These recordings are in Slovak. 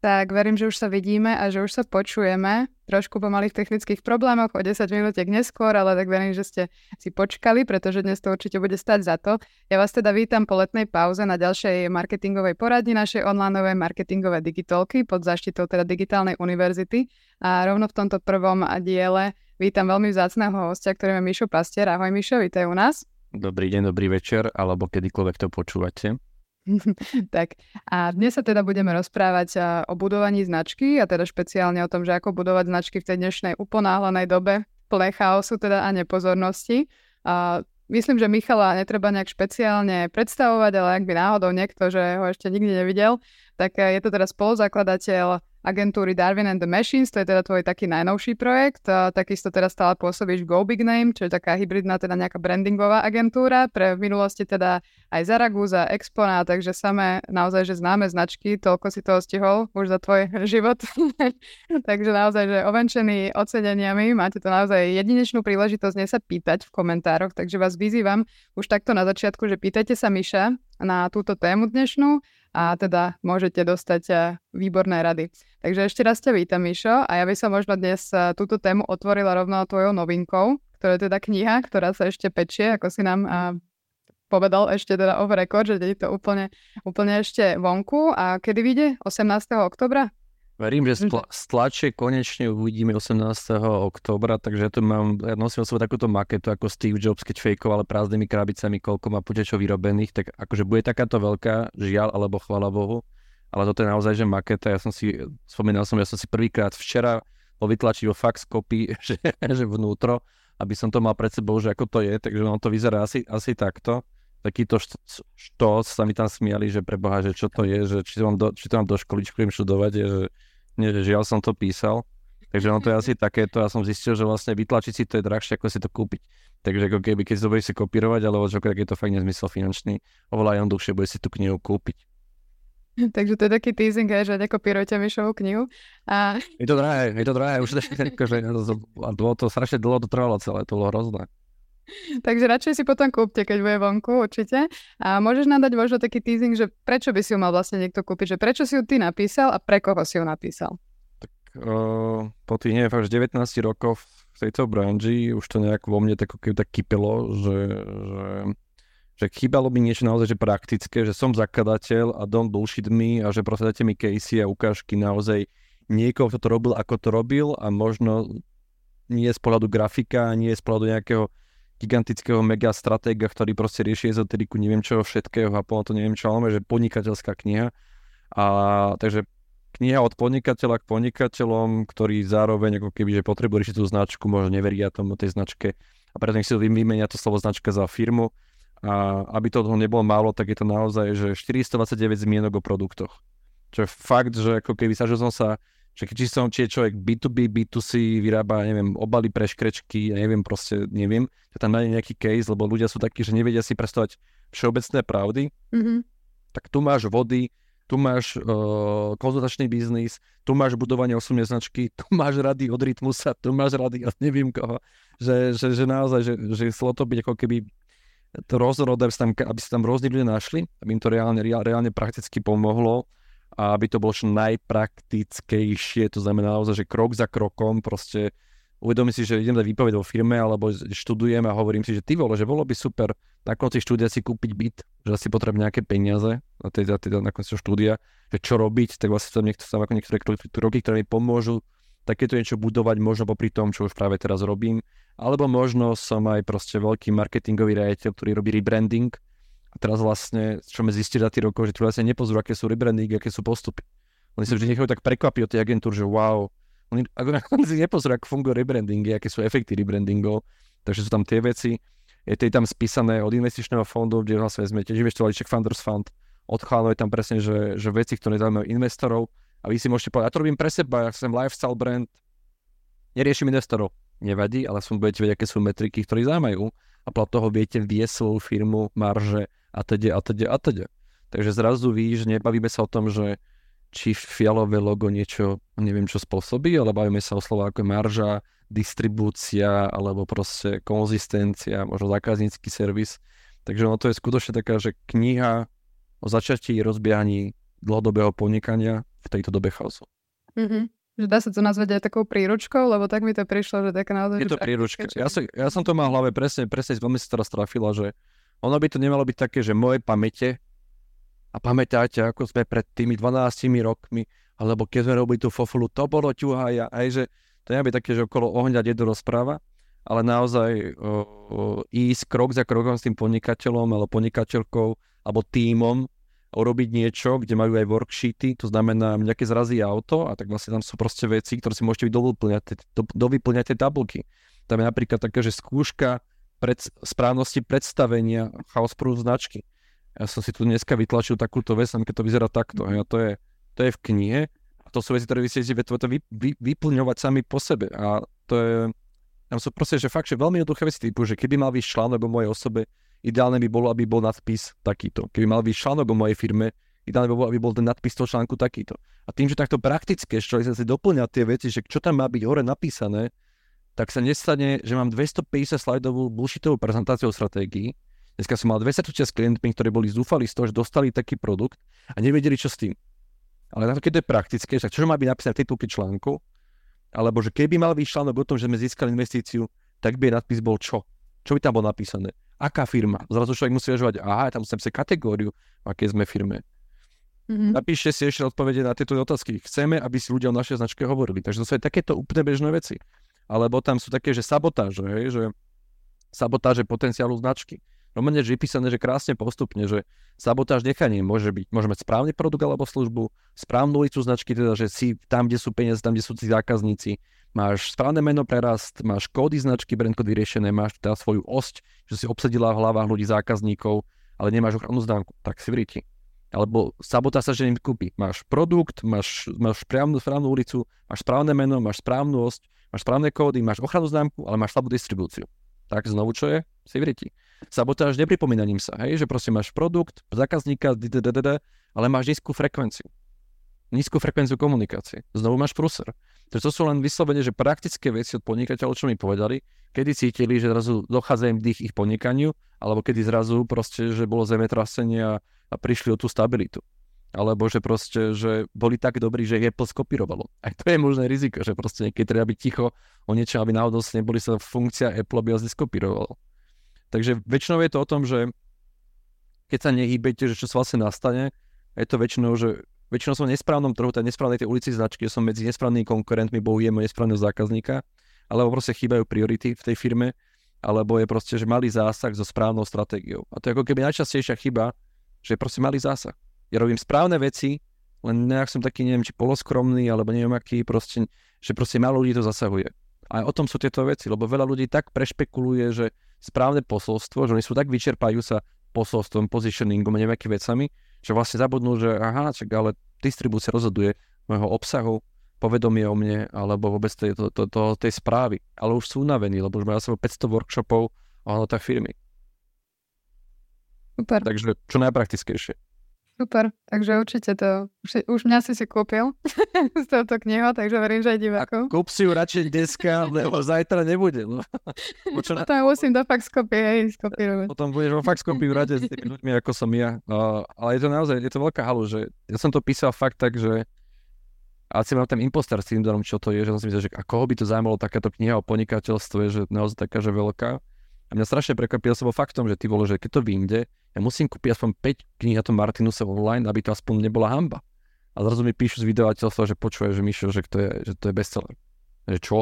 Tak verím, že už sa vidíme a že už sa počujeme. Trošku po malých technických problémoch, o 10 minútiek neskôr, ale tak verím, že ste si počkali, pretože dnes to určite bude stať za to. Ja vás teda vítam po letnej pauze na ďalšej marketingovej poradni našej online marketingové digitálky pod záštitou teda Digitálnej univerzity. A rovno v tomto prvom diele vítam veľmi vzácného hostia, ktorým je Mišo Pastier. Ahoj Mišo, vítaj u nás. Dobrý deň, dobrý večer, alebo kedykoľvek to počúvate. tak a dnes sa teda budeme rozprávať o budovaní značky a teda špeciálne o tom, že ako budovať značky v tej dnešnej uponáhlenej dobe plnej chaosu teda a nepozornosti. A myslím, že Michala netreba nejak špeciálne predstavovať, ale ak by náhodou niekto, že ho ešte nikdy nevidel, tak je to teda spoluzakladateľ agentúry Darwin and the Machines, to je teda tvoj taký najnovší projekt. A takisto teda stále pôsobíš Go Big Name, čo je taká hybridná teda nejaká brandingová agentúra. Pre v minulosti teda aj Zaragoza, Expona, takže samé naozaj, že známe značky, toľko si toho stihol už za tvoj život. takže naozaj, že ovenčený oceneniami, máte to naozaj jedinečnú príležitosť dnes sa pýtať v komentároch, takže vás vyzývam už takto na začiatku, že pýtajte sa Miša na túto tému dnešnú a teda môžete dostať eh, výborné rady. Takže ešte raz ťa vítam, Mišo, a ja by som možno dnes eh, túto tému otvorila rovno tvojou novinkou, ktorá je teda kniha, ktorá sa ešte pečie, ako si nám eh, povedal ešte teda off record, že je to úplne, úplne ešte vonku. A kedy vyjde? 18. oktobra? Verím, že z tlače konečne uvidíme 18. oktobra, takže ja tu mám, ja nosím svoj takúto maketu ako Steve Jobs, keď fejkoval prázdnymi krabicami, koľko má počečov vyrobených, tak akože bude takáto veľká, žiaľ, alebo chvala Bohu, ale toto je naozaj, že maketa, ja som si, spomínal som, ja som si prvýkrát včera ho vytlačil fax copy, že, že vnútro, aby som to mal pred sebou, že ako to je, takže ono to vyzerá asi, asi takto takýto što sa mi tam smiali, že preboha, že čo to je, že či to mám do, či to mám do školičky študovať, je, že nie, že žiaľ som to písal. Takže ono to je asi takéto. Ja som zistil, že vlastne vytlačiť si to je drahšie, ako si to kúpiť. Takže ako keby, keď si to budeš si kopírovať, alebo čo, tak je to fakt nezmysel finančný. Oveľa jednoduchšie bude si tú knihu kúpiť. Takže to je taký teasing, že nekopírujte Mišovú knihu. A... Je to drahé, je to drahé, už to, akože, dlho to strašne dlho to trvalo celé, to bolo hrozné. Takže radšej si potom kúpte, keď bude vonku, určite. A môžeš nám dať možno taký teasing, že prečo by si ju mal vlastne niekto kúpiť, že prečo si ju ty napísal a pre koho si ju napísal? Tak uh, po tých, neviem, fakt 19 rokov v tejto branži už to nejak vo mne tak, tak kypelo, že, že že chýbalo mi niečo naozaj že praktické, že som zakladateľ a don't bullshit me a že proste dajte mi casey a ukážky naozaj niekoho, kto to robil, ako to robil a možno nie z pohľadu grafika, nie z pohľadu nejakého gigantického mega stratéga, ktorý proste rieši ezoteriku, neviem čo všetkého a potom to neviem čo, ale že podnikateľská kniha. A takže kniha od podnikateľa k podnikateľom, ktorí zároveň ako keby, že potrebujú riešiť tú značku, možno neveria tomu tej značke a preto nech si vymenia to slovo značka za firmu. A aby to toho nebolo málo, tak je to naozaj, že 429 zmienok o produktoch. Čo je fakt, že ako keby sa, že som sa že či, som, či je človek B2B, B2C, vyrába, neviem, obaly pre škrečky, ja neviem, proste neviem, že tam nájde nejaký case, lebo ľudia sú takí, že nevedia si predstavať všeobecné pravdy, mm-hmm. tak tu máš vody, tu máš uh, konzultačný biznis, tu máš budovanie osobnej značky, tu máš rady od Rytmusa, tu máš rady od neviem koho, že, že, že naozaj, že, že chcelo to byť ako keby to rozhodové, aby sa tam rôzni ľudia našli, aby im to reálne, reálne prakticky pomohlo a aby to bolo čo najpraktickejšie, to znamená naozaj, že krok za krokom proste uvedomím si, že idem dať výpoveď vo firme alebo študujem a hovorím si, že ty vole, že bolo by super na konci štúdia si kúpiť byt, že asi potrebujem nejaké peniaze na, teda, teda na konci štúdia, že čo robiť, tak vlastne tam, niekto, tam ako niektoré kroky, ktoré mi pomôžu takéto niečo budovať možno popri tom, čo už práve teraz robím. Alebo možno som aj proste veľký marketingový riaditeľ, ktorý robí rebranding a teraz vlastne, čo sme zistili za tých rokov, že tu vlastne nepozrú, aké sú rebrandingy, aké sú postupy. Oni sa vždy nechajú tak prekvapiť od tej agentúr, že wow. Oni, oni si nepozrú, ako fungujú rebrandingy, aké sú efekty rebrandingov. Takže sú tam tie veci. Je to tam spísané od investičného fondu, kde vlastne sme tiež investovali Czech Founders Fund. Od je tam presne, že, že veci, ktoré zaujímajú investorov. A vy si môžete povedať, ja to robím pre seba, ja som lifestyle brand, neriešim investorov. Nevadí, ale som budete vedieť, aké sú metriky, ktoré zaujímajú. A podľa toho viete viesť svoju firmu, marže, a teda a teda a teda. Takže zrazu víš, nebavíme sa o tom, že či fialové logo niečo, neviem čo spôsobí, ale bavíme sa o slova ako marža, distribúcia, alebo proste konzistencia, možno zákaznícky servis. Takže ono to je skutočne taká, že kniha o začatí rozbiehaní dlhodobého podnikania, v tejto dobe chaosu. Mm-hmm. Že dá sa to nazvať aj takou príručkou, lebo tak mi to prišlo, že taká naozaj... Je to príručka. Ja, som, ja som to mal v hlave presne, presne veľmi sa teraz trafila, že ono by to nemalo byť také, že moje pamäte a pamätáte, ako sme pred tými 12 rokmi, alebo keď sme robili tú fofulu, to bolo ťuhaja, aj že to nemá byť také, že okolo ohňa dedo rozpráva, ale naozaj o, o, ísť krok za krokom s tým podnikateľom alebo podnikateľkou alebo tímom urobiť niečo, kde majú aj worksheety, to znamená, nejaké zrazí auto a tak vlastne tam sú proste veci, ktoré si môžete dovyplňať, do, dovyplňať tie tabulky. Tam je napríklad taká, že skúška pred, správnosti predstavenia chaos proof značky. Ja som si tu dneska vytlačil takúto vec, keď to vyzerá takto. A to je, to je v knihe a to sú veci, ktoré vy si vy, vy, vyplňovať sami po sebe. A to je, tam sú proste, že fakt, že veľmi jednoduché veci typu, že keby mal vyšť článok o mojej osobe, ideálne by bolo, aby bol nadpis takýto. Keby mal byť článok o mojej firme, ideálne by bolo, aby bol ten nadpis toho článku takýto. A tým, že takto praktické, človek sa si doplňa tie veci, že čo tam má byť hore napísané, tak sa nestane, že mám 250 slajdovú bullshitovú prezentáciu o stratégii. Dneska som mal 200 s klientmi, ktorí boli zúfali z toho, že dostali taký produkt a nevedeli, čo s tým. Ale na to, keď to je praktické, tak čo má byť napísané v titulke článku, alebo že keby mal byť článok o tom, že sme získali investíciu, tak by nadpis bol čo? Čo by tam bolo napísané? aká firma. Zrazu človek musí uvažovať, aha, tam musím si kategóriu, akej sme firme. Mm-hmm. Napíšte si ešte odpovede na tieto otázky. Chceme, aby si ľudia o našej značke hovorili. Takže to sú aj takéto úplne bežné veci. Alebo tam sú také, že sabotáže, hej, že sabotáže potenciálu značky. Romane je vypísané, že krásne postupne, že sabotáž nechanie môže byť, môže mať správny produkt alebo službu, správnu ulicu značky, teda, že si tam, kde sú peniaze, tam, kde sú tí zákazníci, máš správne meno prerast, máš kódy značky, brand kódy riešené, máš teda svoju osť, že si obsadila v hlavách ľudí zákazníkov, ale nemáš ochrannú známku, tak si vriti. Alebo sabota sa, že im kúpi. Máš produkt, máš, máš správnu, správnu ulicu, máš správne meno, máš správnu osť, máš správne kódy, máš ochrannú známku, ale máš slabú distribúciu. Tak znovu čo je? Si vriti. Sabotáž nepripomínaním sa, hej, že proste máš produkt, zákazníka, ale máš nízku frekvenciu nízku frekvenciu komunikácie. Znovu máš pruser. Takže to sú len vyslovene, že praktické veci od podnikateľov, čo mi povedali, kedy cítili, že zrazu dochádza im dých ich podnikaniu, alebo kedy zrazu proste, že bolo zemetrasenie a prišli o tú stabilitu. Alebo že proste, že boli tak dobrí, že Apple skopírovalo. Aj to je možné riziko, že proste niekedy treba byť ticho o niečo, aby náhodou neboli sa funkcia Apple, aby vás neskopírovalo. Takže väčšinou je to o tom, že keď sa nehýbete, že čo sa vlastne nastane, je to väčšinou, že väčšinou som v nesprávnom trhu, tej nesprávnej tej ulici značky, som medzi nesprávnymi konkurentmi, bojujem o nesprávneho zákazníka, alebo proste chýbajú priority v tej firme, alebo je proste, že malý zásah so správnou stratégiou. A to je ako keby najčastejšia chyba, že proste malý zásah. Ja robím správne veci, len nejak som taký, neviem, či poloskromný, alebo neviem aký, proste, že proste málo ľudí to zasahuje. A o tom sú tieto veci, lebo veľa ľudí tak prešpekuluje, že správne posolstvo, že oni sú tak vyčerpajú sa posolstvom, positioningom a neviem vecami, že vlastne zabudnú, že aha, čak, ale distribúcia rozhoduje môjho obsahu, povedomie o mne, alebo vôbec tej, to, to, to, tej správy. Ale už sú unavení, lebo už majú 500 workshopov o hodnotách firmy. Super. Takže čo najpraktickejšie. Super, takže určite to, už, už mňa si si kúpil z tohoto knihu, takže verím, že aj divákov. Kúp si ju radšej dneska, lebo zajtra nebude. No. Čo na... Potom musím do fax kopie, hej, skopírovať. Potom budeš vo fax kopii rade s tými ľuďmi, ako som ja. Uh, ale je to naozaj, je to veľká halu, že ja som to písal fakt tak, že a si mám ten imposter syndrom, čo to je, že som si myslel, že a koho by to zaujímalo takáto kniha o podnikateľstve, že naozaj taká, že veľká. A mňa strašne prekvapilo sa faktom, že ty bolo, že keď to vyjde, ja musím kúpiť aspoň 5 kníh na tom Martinuse online, aby to aspoň nebola hamba. A zrazu mi píšu z vydavateľstva, že počuje, že Mišo, že to je, že to je bestseller. Že čo?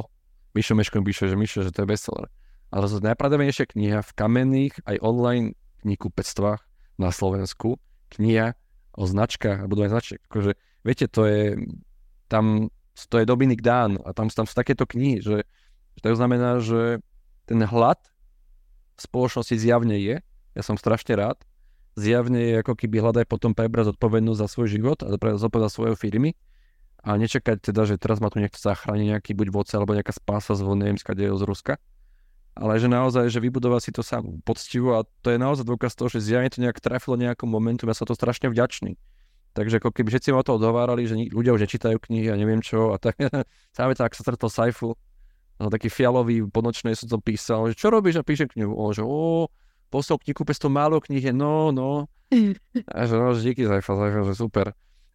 Mišo Meško píše, že Mišo, že to je bestseller. A zrazu najpravdepodobnejšia kniha v kamenných aj online knihkupectvách na Slovensku, kniha o značkách a budovanie značiek. Akože, viete, to je, tam, to je Dominik Dán a tam, tam sú takéto knihy, že, že to znamená, že ten hlad v spoločnosti zjavne je, ja som strašne rád, zjavne je ako keby hľadaj potom prebrať zodpovednosť za svoj život a zodpovedať svoje firmy. A nečakať teda, že teraz ma tu niekto zachráni nejaký buď vodca alebo nejaká spása z neviem, z Ruska, ale že naozaj, že vybudovať si to sám poctivo a to je naozaj dôkaz toho, že zjavne to nejak trafilo nejakom momentu, ja som to strašne vďačný. Takže ako keby všetci ma to odhovárali, že ľudia už nečítajú knihy a neviem čo a tak. Sáme tak sa stretol Saifu taký fialový, ponočnej som to písal, že čo robíš a píšem knihu. O, že o, poslal knihu, to málo knih je, no, no. A že no, díky Zajfa, Zajfa, že super.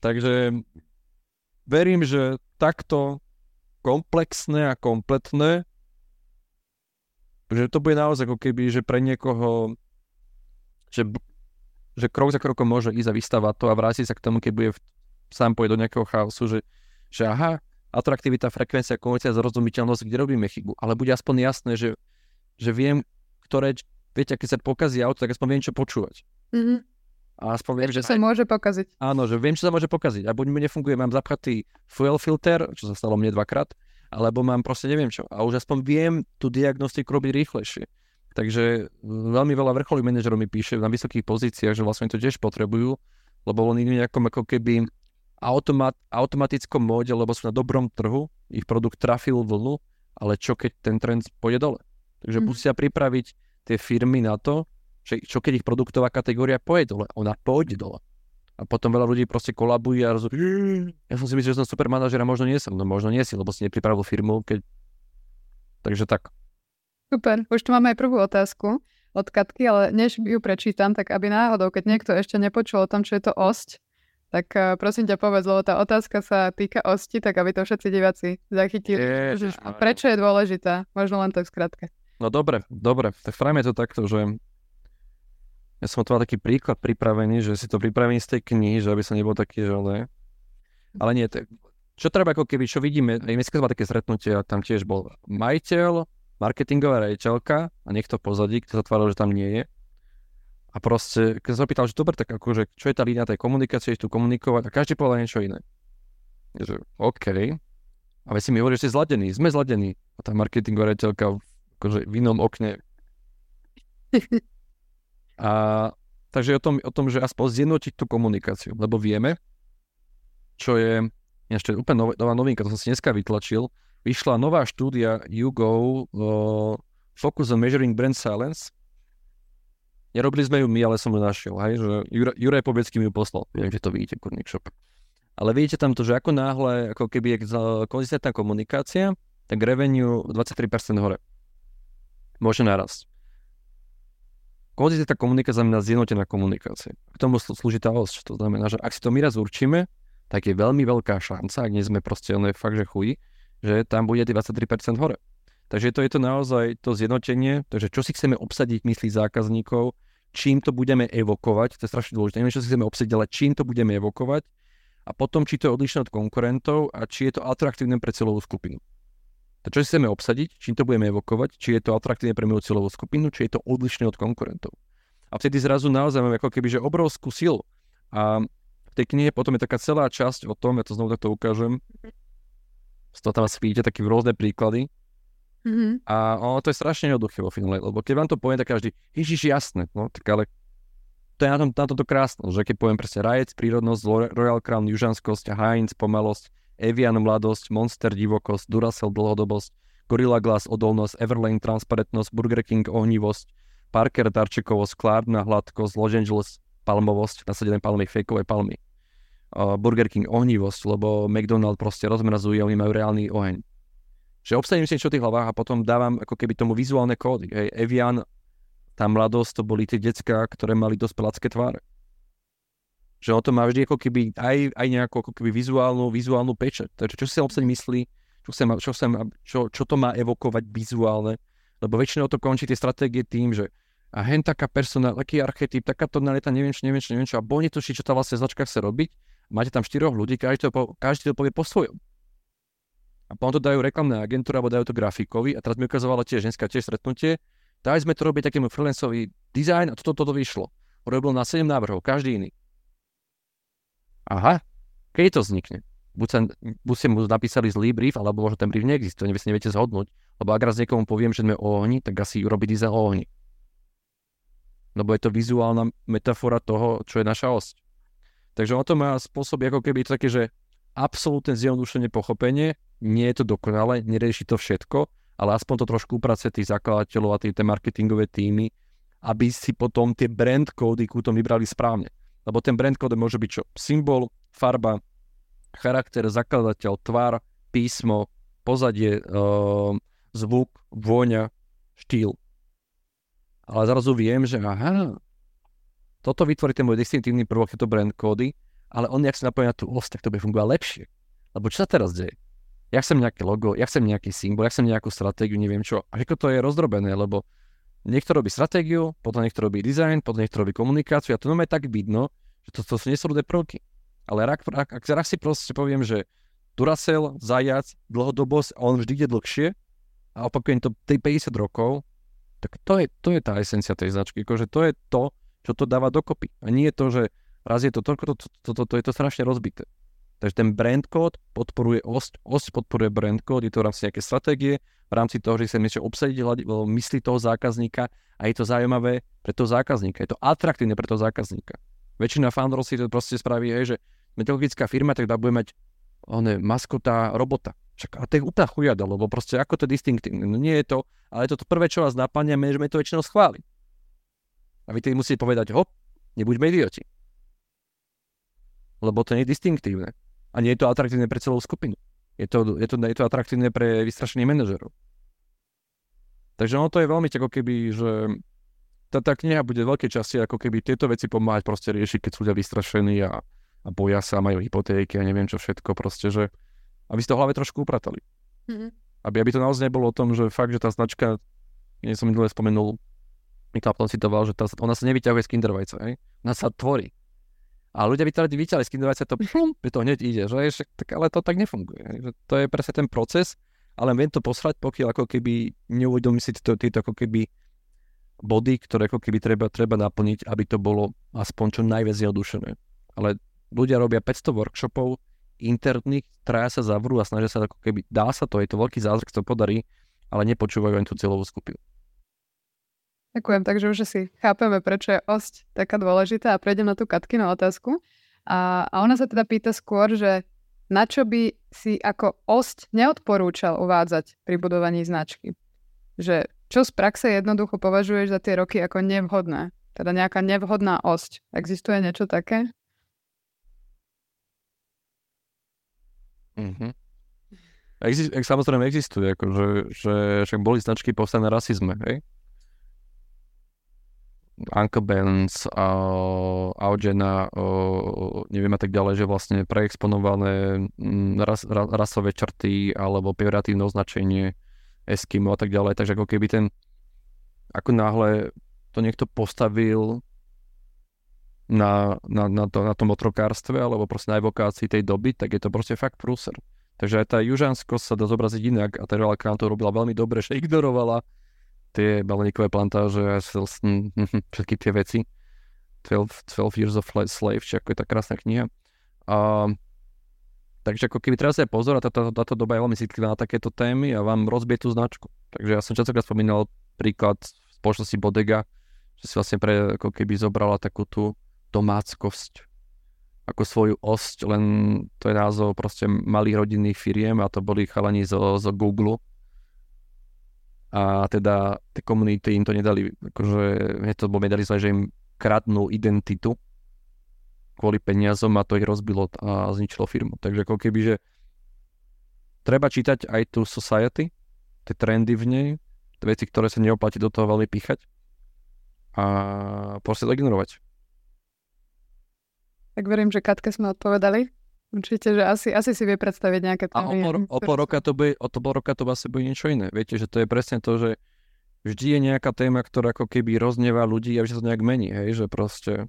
Takže verím, že takto komplexné a kompletné, že to bude naozaj ako keby, že pre niekoho, že, že krok za krokom môže ísť a vystavať to a vrátiť sa k tomu, keď bude v, sám pôjde do nejakého chaosu, že, že aha, atraktivita, frekvencia, komunica, zrozumiteľnosť, kde robíme chybu. Ale bude aspoň jasné, že, že viem, ktoré, viete, keď sa pokazí auto, tak aspoň viem, čo počúvať. Mm-hmm. A aspoň viem, že sa môže pokaziť. Áno, že viem, čo sa môže pokaziť. A buď mi nefunguje, mám zapchatý fuel filter, čo sa stalo mne dvakrát, alebo mám proste neviem čo. A už aspoň viem tú diagnostiku robiť rýchlejšie. Takže veľmi veľa vrcholových manažerov mi píše na vysokých pozíciách, že vlastne to tiež potrebujú, lebo oni nejakom ako keby automat, automatickom móde, lebo sú na dobrom trhu, ich produkt trafil vlnu, ale čo keď ten trend pôjde dole? Takže mm. musia pripraviť tie firmy na to, že čo keď ich produktová kategória pôjde dole? Ona pôjde dole. A potom veľa ľudí proste kolabuje a rozumie, ja som si myslel, že som super manažer a možno nie som. No možno nie si, lebo si nepripravil firmu, keď... Takže tak. Super, už tu máme aj prvú otázku od Katky, ale než ju prečítam, tak aby náhodou, keď niekto ešte nepočul o tom, čo je to osť, tak uh, prosím ťa povedz, lebo tá otázka sa týka osti, tak aby to všetci diváci zachytili. Ježiš, a prečo je dôležitá? Možno len tak v skratke. No dobre, dobre. Tak spravíme to takto, že ja som to mal taký príklad pripravený, že si to pripravím z tej knihy, že aby som nebol taký, že ale... Ale nie, tak, čo treba ako keby, čo vidíme, dneska sme také stretnutie a tam tiež bol majiteľ, marketingová rejiteľka a niekto pozadí, kto sa tváril, že tam nie je. A proste, keď som sa pýtal, že dobre, tak akože, čo je tá línia tej komunikácie, tu komunikovať a každý povedal niečo iné. Že OK. A vy si mi hovorí, že ste zladení, sme zladení. A tá marketingová rejiteľka akože v inom okne A takže o tom, o tom, že aspoň zjednotiť tú komunikáciu, lebo vieme, čo je ešte úplne nov, nová novinka, to som si dneska vytlačil, vyšla nová štúdia YouGo uh, Focus on Measuring Brand Silence. Nerobili sme ju my, ale som ju našiel, hej, že Juraj, Juraj Pobecký mi ju poslal. Neviem, že to vidíte, kurník shop. Ale vidíte tam to, že ako náhle, ako keby je konzistentná komunikácia, tak revenue 23% hore. Môže narásť. Konzistentná komunikácia znamená zjednotená komunikácia. K tomu slúži tá osť. To znamená, že ak si to my raz určíme, tak je veľmi veľká šanca, ak nie sme proste len fakt, že chuj, že tam bude 23% hore. Takže to je to naozaj to zjednotenie, takže čo si chceme obsadiť myslí zákazníkov, čím to budeme evokovať, to je strašne dôležité, neviem, čo si chceme obsadiť, ale čím to budeme evokovať a potom, či to je odlišné od konkurentov a či je to atraktívne pre celovú skupinu. To, čo si chceme obsadiť, čím to budeme evokovať, či je to atraktívne pre moju cieľovú skupinu, či je to odlišné od konkurentov. A vtedy zrazu naozaj máme ako keby, že obrovskú silu. A v tej knihe potom je taká celá časť o tom, ja to znovu takto ukážem, toho tam asi vidíte také rôzne príklady. Mm-hmm. A ono to je strašne jednoduché vo finále, lebo keď vám to poviem, tak každý, ježiš, jasné, no tak ale to je na, tom, na tomto krásne, že keď poviem presne Rajec, prírodnosť, Royal Crown, južanskosť, Heinz, pomalosť, Evian mladosť, Monster divokosť, Duracell dlhodobosť, Gorilla Glass odolnosť, Everlane transparentnosť, Burger King ohnivosť, Parker darčekovosť, Klarna hladkosť, Los Angeles palmovosť, nasadené palmy, fejkové palmy. Uh, Burger King ohnivosť, lebo McDonald proste rozmrazuje, oni majú reálny oheň. Že obsadím si niečo v tých hlavách a potom dávam ako keby tomu vizuálne kódy. Hej, Evian, tá mladosť, to boli tie decka, ktoré mali dosť pelácké tváre že on to má vždy ako keby aj, aj nejakú ako keby vizuálnu, vizuálnu pečať. Takže čo si sa obsaď myslí, čo, sa má, čo, sa má, čo, čo to má evokovať vizuálne, lebo väčšinou to končí tie stratégie tým, že a hen taká persona, taký archetyp, taká tonalita, neviem čo, neviem čo, neviem čo, a boli to čo tá vlastne značka chce robiť, máte tam štyroch ľudí, každý to, každý to povie po svojom. A potom to dajú reklamné agentúry, alebo dajú to grafikovi, a teraz mi ukazovala tiež dneska tiež stretnutie, dali sme to robiť takému freelancovi design a toto, toto vyšlo. Robil na 7 návrhov, každý iný. Aha, keď to vznikne? Buď, sa, buď ste mu napísali zlý brief, alebo možno ten brief neexistuje, nevie si neviete zhodnúť. Lebo ak raz niekomu poviem, že sme o ohni, tak asi urobí dizajn o ohni. Lebo je to vizuálna metafora toho, čo je naša osť. Takže on to má spôsob, ako keby to také, že absolútne zjednodušené pochopenie, nie je to dokonalé, nerieši to všetko, ale aspoň to trošku upracuje tých zakladateľov a tie marketingové týmy, aby si potom tie brand kódy k tom vybrali správne. Lebo ten brand kód môže byť čo? Symbol, farba, charakter, zakladateľ, tvar, písmo, pozadie, uh, zvuk, vôňa, štýl. Ale zrazu viem, že aha, toto vytvorí ten môj distinktívny prvok, tieto brand kódy, ale on, ak sa napojí na tú os, tak to bude fungovať lepšie. Lebo čo sa teraz deje? Ja chcem nejaké logo, ja chcem nejaký symbol, ja chcem nejakú stratégiu, neviem čo. A ako to je rozdrobené, lebo niekto robí stratégiu, potom niekto robí design, potom niekto robí komunikáciu a to je tak vidno, že to, to sú nesúrodé prvky. Ale ak, ak, ak, ak si proste poviem, že Duracell, zajac, dlhodobosť on vždy ide dlhšie a opakujem to tej 50 rokov, tak to je, to je tá esencia tej značky. Akože to je to, čo to dáva dokopy. A nie je to, že raz je to toľko, to, to, to, to, je to strašne rozbité. Takže ten brand kód podporuje osť, osť podporuje brand kód, je to v rámci nejaké stratégie, v rámci toho, že sa niečo obsadiť mysli toho zákazníka a je to zaujímavé pre toho zákazníka. Je to atraktívne pre toho zákazníka. Väčšina founderov si to proste spraví, hej, že meteorologická firma, tak bude mať one, maskota robota. Však, a to je úplná chujada, lebo proste ako to je distinktívne. No nie je to, ale je to, to prvé, čo vás napadne, management to väčšinou schváli. A vy tedy musíte povedať, hop, nebuďme idioti. Lebo to nie je distinktívne. A nie je to atraktívne pre celú skupinu. Je to, je to, je to atraktívne pre vystrašených manažerov. Takže ono to je veľmi ako keby, že tá, tá kniha bude v veľkej časti ako keby tieto veci pomáhať proste riešiť, keď sú ľudia vystrašení a a boja sa, majú hypotéky a neviem čo všetko proste, že aby si to v hlave trošku upratali. Mm-hmm. Aby, aby to naozaj nebolo o tom, že fakt, že tá značka, nie som minule spomenul, Mikl citoval, že tá, ona sa nevyťahuje z kindervajca, hej? ona sa tvorí. A ľudia by to radi vyťahli z kindervajca, to, že to hneď ide, že tak, ale to tak nefunguje. To je presne ten proces, ale viem to posrať, pokiaľ ako keby neuvedomí si tieto, tieto ako keby body, ktoré ako keby treba, treba naplniť, aby to bolo aspoň čo najviac zjednodušené. Ale ľudia robia 500 workshopov interných, traja sa zavrú a snažia sa ako keby, dá sa to, je to veľký zázrak, to podarí, ale nepočúvajú ani tú cieľovú skupinu. Ďakujem, takže už si chápeme, prečo je osť taká dôležitá a prejdem na tú Katkinu otázku. A, a ona sa teda pýta skôr, že na čo by si ako osť neodporúčal uvádzať pri budovaní značky? Že čo z praxe jednoducho považuješ za tie roky ako nevhodné? Teda nejaká nevhodná osť. Existuje niečo také? Mm-hmm. Exist, samozrejme existuje, akože, že však boli značky postavené rasizme, hej? Uncle Benz, uh, Augena, neviem a tak ďalej, že vlastne preexponované mm, ras, ra, rasové črty alebo pejoratívne označenie Eskimo a tak ďalej, takže ako keby ten ako náhle to niekto postavil na, na, na, to, na tom otrokárstve alebo proste na evokácii tej doby, tak je to proste fakt prúser. Takže aj tá južanskosť sa dá zobraziť inak a tá Krán to robila veľmi dobre, že ignorovala tie baleníkové plantáže a všetky tie veci. 12, 12 Years of Slave, či ako je tá krásna kniha. A, takže ako keby teraz aj pozor, a táto, táto doba je veľmi citlivá na takéto témy a vám rozbije tú značku. Takže ja som častokrát spomínal príklad spoločnosti Bodega, že si vlastne pre, ako keby zobrala takú tú domáckosť ako svoju osť, len to je názov proste malých rodinných firiem a to boli chalani zo, zo Google. A teda tie komunity im to nedali, akože hneď to bol medalizovať, že im kradnú identitu kvôli peniazom a to ich rozbilo a zničilo firmu. Takže ako keby, že treba čítať aj tú society, tie trendy v nej, tie veci, ktoré sa neoplatí do toho veľmi píchať a proste to ignorovať. Tak verím, že Katke sme odpovedali. Určite, že asi, asi si vie predstaviť nejaké. A o pol, o pol roka to bude, o to pol roka to asi bude niečo iné. Viete, že to je presne to, že vždy je nejaká téma, ktorá ako keby rozneva ľudí a že sa to nejak mení, hej, že proste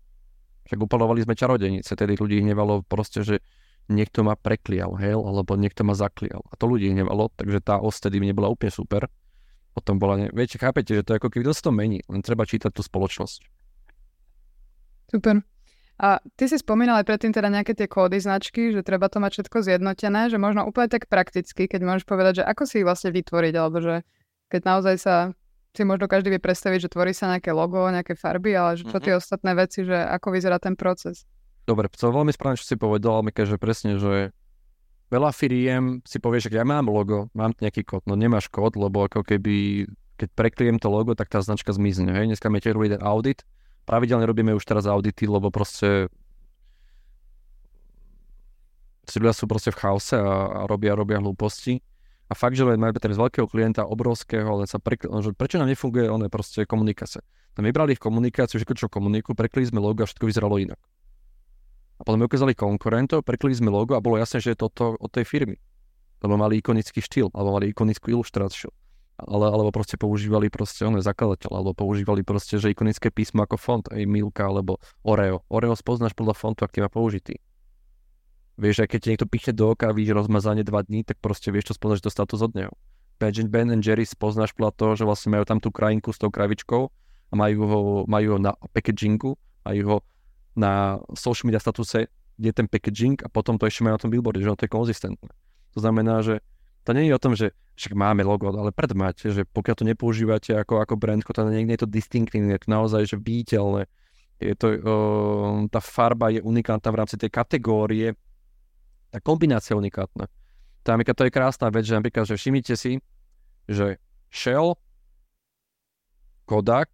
však upalovali sme čarodenice, tedy ľudí hnevalo proste, že niekto ma preklial, hej, alebo niekto ma zaklial. A to ľudí hnevalo, takže tá os tedy nebola úplne super. Potom bola, ne... viete, chápete, že to je ako keby dosť to mení, len treba čítať tú spoločnosť. Super. A ty si spomínal aj predtým teda nejaké tie kódy značky, že treba to mať všetko zjednotené, že možno úplne tak prakticky, keď môžeš povedať, že ako si ich vlastne vytvoriť, alebo že keď naozaj sa si možno každý vie predstaviť, že tvorí sa nejaké logo, nejaké farby, ale že čo tie mm-hmm. ostatné veci, že ako vyzerá ten proces. Dobre, to veľmi správne, čo si povedal, Mika, že presne, že veľa firiem si povie, že ja mám logo, mám nejaký kód, no nemáš kód, lebo ako keby, keď prekliem to logo, tak tá značka zmizne. Hej? Dneska máme tiež ten audit, pravidelne robíme už teraz audity, lebo proste si ľudia sú proste v chaose a, a robia, robia hlúposti. A fakt, že máme teraz veľkého klienta, obrovského, len sa prekli, že prečo nám nefunguje on proste komunikácia. Tam vybrali ich komunikáciu, že čo komunikujú, prekli sme logo a všetko vyzeralo inak. A potom mi ukázali konkurentov, preklikli sme logo a bolo jasné, že je toto od tej firmy. Lebo mali ikonický štýl, alebo mali ikonickú ilustráciu. Ale, alebo proste používali proste ono zakladateľ, alebo používali proste, že ikonické písmo ako font, aj Milka alebo Oreo. Oreo spoznáš podľa fontu, aký má použitý. Vieš, aj keď ti niekto pichne do oka a vidíš rozmazanie dva dní, tak proste vieš, čo spoznáš, to status od neho. Ben and Jerry spoznáš podľa toho, že vlastne majú tam tú krajinku s tou kravičkou a majú ho, majú ho na packagingu, majú ho na social media statuse, kde je ten packaging a potom to ešte majú na tom billboarde, že to je konzistentné. To znamená, že to nie je o tom, že však máme logo, ale pred máte, že pokiaľ to nepoužívate ako, ako brand, to nie je to distinktívne, je to naozaj že viditeľné. Je to, uh, tá farba je unikátna v rámci tej kategórie, tá kombinácia je unikátna. Tá, to je krásna vec, že napríklad, že všimnite si, že Shell, Kodak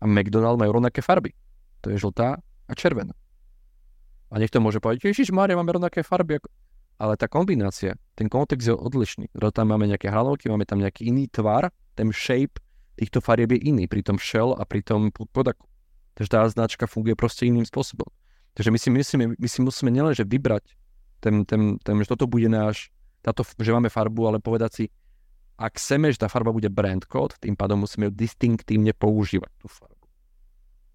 a McDonald majú rovnaké farby. To je žltá a červená. A niekto môže povedať, Ježiš Mária, máme rovnaké farby. Ako ale tá kombinácia, ten kontext je odlišný. Tam máme nejaké hranovky, máme tam nejaký iný tvar, ten shape týchto farieb je iný pri tom Shell a pri tom Kodaku. Takže tá značka funguje proste iným spôsobom. Takže my si, myslíme, my si musíme nielenže vybrať ten, ten, ten, že toto bude náš, táto, že máme farbu, ale povedať si, ak chceme, že tá farba bude brand code, tým pádom musíme ju distinktívne používať, tú farbu.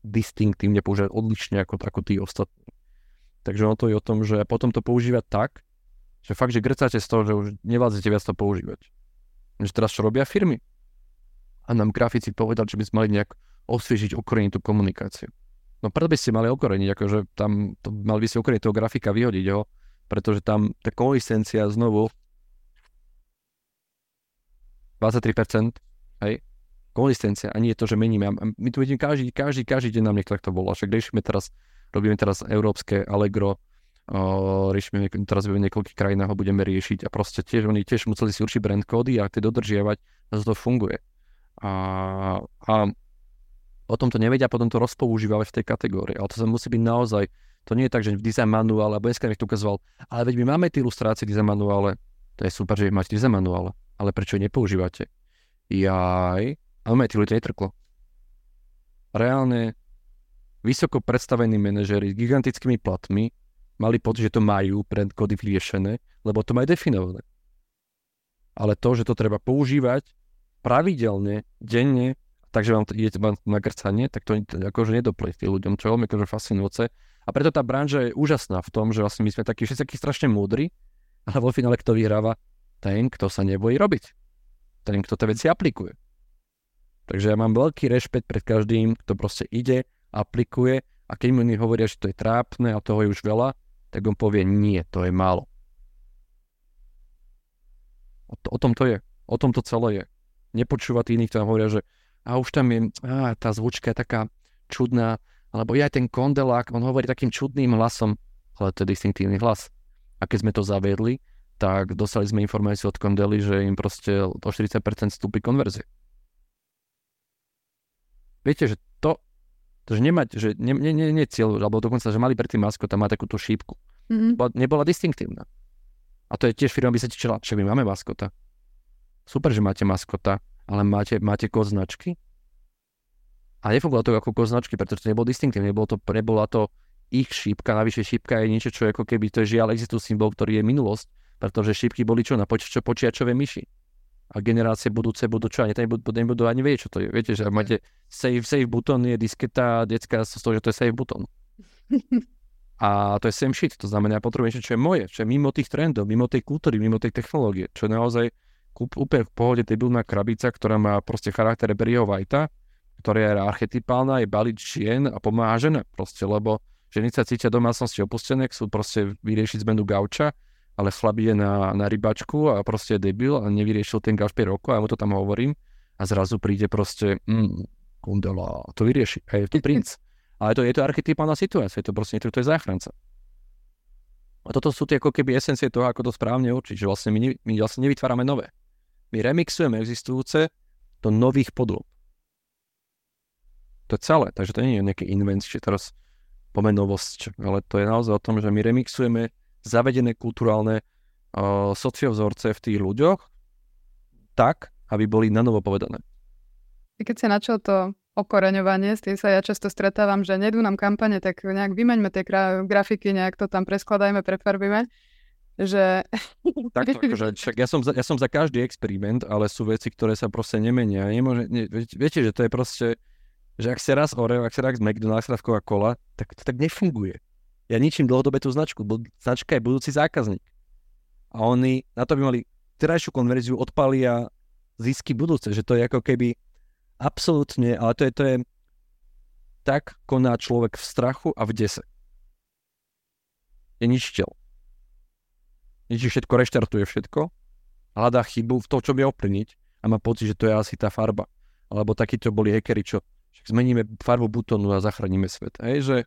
Distinktívne používať odlišne ako, ako tí ostatní. Takže ono to je o tom, že potom to používať tak, že fakt, že grcáte z toho, že už nevládzete viac to používať. Že teraz čo robia firmy? A nám grafici povedali, že by sme mali nejak osviežiť, okoreniť tú komunikáciu. No preto by ste mali okoreniť, akože tam to, mali by ste okoreniť toho grafika, vyhodiť ho, pretože tam tá konsistencia znovu 23%, hej, konzistencia, ani je to, že meníme. My tu vidíme každý, každý, každý deň nám niekto takto volá. Však riešime teraz, robíme teraz európske Allegro, riešime, teraz v niekoľkých krajinách ho budeme riešiť a proste tiež oni tiež museli si určiť brand kódy a tie dodržiavať, a to funguje. A, a potom to nevedia, potom to rozpoužívať v tej kategórii. Ale to sa musí byť naozaj, to nie je tak, že v design manuále, alebo dneska to ukazoval, ale veď my máme tie ilustrácie design manuále, to je super, že máte design manuále, ale prečo nepoužívate? Jaj, ale mňa tí ľudia netrklo. Reálne vysoko predstavení manažery s gigantickými platmi mali pocit, že to majú pred kody vyriešené, lebo to majú definované. Ale to, že to treba používať pravidelne, denne, takže vám to ide vám na grcanie, tak to akože nedoplní ľuďom, čo je veľmi akože fascinujúce. A preto tá branža je úžasná v tom, že vlastne my sme takí všetci takí strašne múdri, ale vo finále kto vyhráva? Ten, kto sa nebojí robiť. Ten, kto tie veci aplikuje. Takže ja mám veľký rešpekt pred každým, kto proste ide, aplikuje a keď mu hovoria, že to je trápne a toho je už veľa, tak on povie, nie, to je málo. O, to, o tom to je. O tom to celé je. Nepočúvať iných, ktorí hovoria, že a už tam je, á, tá zvučka je taká čudná, alebo ja ten kondelák, on hovorí takým čudným hlasom, ale to je distinktívny hlas. A keď sme to zaviedli, tak dostali sme informáciu od Kondely, že im proste o 40% stúpi konverzie. Viete, že to, to že nemať, že nie, nie, nie, nie cieľ, alebo dokonca, že mali predtým maskota, má takúto šípku. Mm-hmm. Nebola distinktívna. A to je tiež firma by sa tešila, že my máme maskota. Super, že máte maskota, ale máte, máte kód značky? A nefungovalo to ako kód značky, pretože to nebolo distinktívne, nebolo to, nebola to ich šípka, navyše šípka je niečo, čo ako keby to je žiaľ existuje symbol, ktorý je minulosť, pretože šípky boli čo na poč- počiačové myši. A generácie budúce budú čo, ani nebudú, nebudú ani vedieť, čo to je. Viete, že ak máte save, save button, je disketa, detská z toho, že to je save button. A to je same shit, to znamená, ja potrebujem niečo, čo je moje, čo je mimo tých trendov, mimo tej kultúry, mimo tej technológie, čo je naozaj kúp, úplne v pohode debilná krabica, ktorá má proste charakter Barryho Whitea, ktorá je archetypálna, je balič žien a pomáha žena proste, lebo ženy sa cítia domácnosti opustené, chcú proste vyriešiť zmenu gauča, ale chlap je na, na rybačku a proste je debil a nevyriešil ten 5 rokov a ja mu to tam hovorím a zrazu príde proste mm, kundela, to vyrieši. A je to princ. Ale to, je to archetypálna situácia, je to proste niekto, kto je záchranca. A toto sú tie ako keby esencie toho, ako to správne určiť, že vlastne my, my vlastne nevytvárame nové. My remixujeme existujúce do nových podôb. To je celé, takže to nie je nejaké invencie, teraz pomenovosť, ale to je naozaj o tom, že my remixujeme zavedené kulturálne uh, sociovzorce v tých ľuďoch tak, aby boli na novo povedané. Keď sa načal to okoreňovanie, s tým sa ja často stretávam, že nedú nám kampane, tak nejak vymeňme tie gra- grafiky, nejak to tam preskladajme, prefarbíme, že... Takto, akože, však ja som, za, ja som za každý experiment, ale sú veci, ktoré sa proste nemenia. Nemôže, ne, viete, že to je proste, že ak sa raz Oreo, ak sa raz McDonald's, raz Coca-Cola, tak to tak nefunguje. Ja ničím dlhodobé tú značku, bo značka je budúci zákazník. A oni na to by mali terajšiu konverziu odpalia zisky budúce, že to je ako keby Absolútne, ale to je, to je tak koná človek v strachu a v dese. Je ničiteľ. Ničí všetko, reštartuje všetko, hľadá chybu v tom, čo vie ovplyvniť a má pocit, že to je asi tá farba. Alebo takíto boli hackery, čo však zmeníme farbu butónu a zachránime svet. Hej, že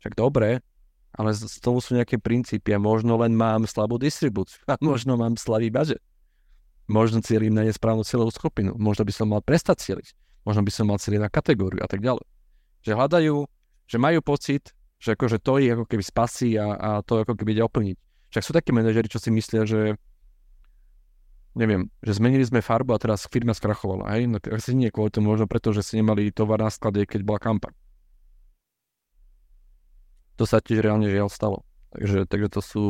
však dobre, ale z toho sú nejaké princípy a možno len mám slabú distribúciu a možno mám slabý budget. Možno cieľim na nesprávnu cieľovú skupinu. Možno by som mal prestať cieliť. Možno by som mal cieľiť na kategóriu a tak ďalej. Že hľadajú, že majú pocit, že akože to ich ako keby spasí a, a to ako keby ide oplniť. Však sú takí manažeri, čo si myslia, že neviem, že zmenili sme farbu a teraz firma skrachovala. Hej? No asi nie kvôli tomu, možno preto, že si nemali tovar na sklade, keď bola kampaň. To sa tiež reálne žiaľ stalo. Takže, takže to sú...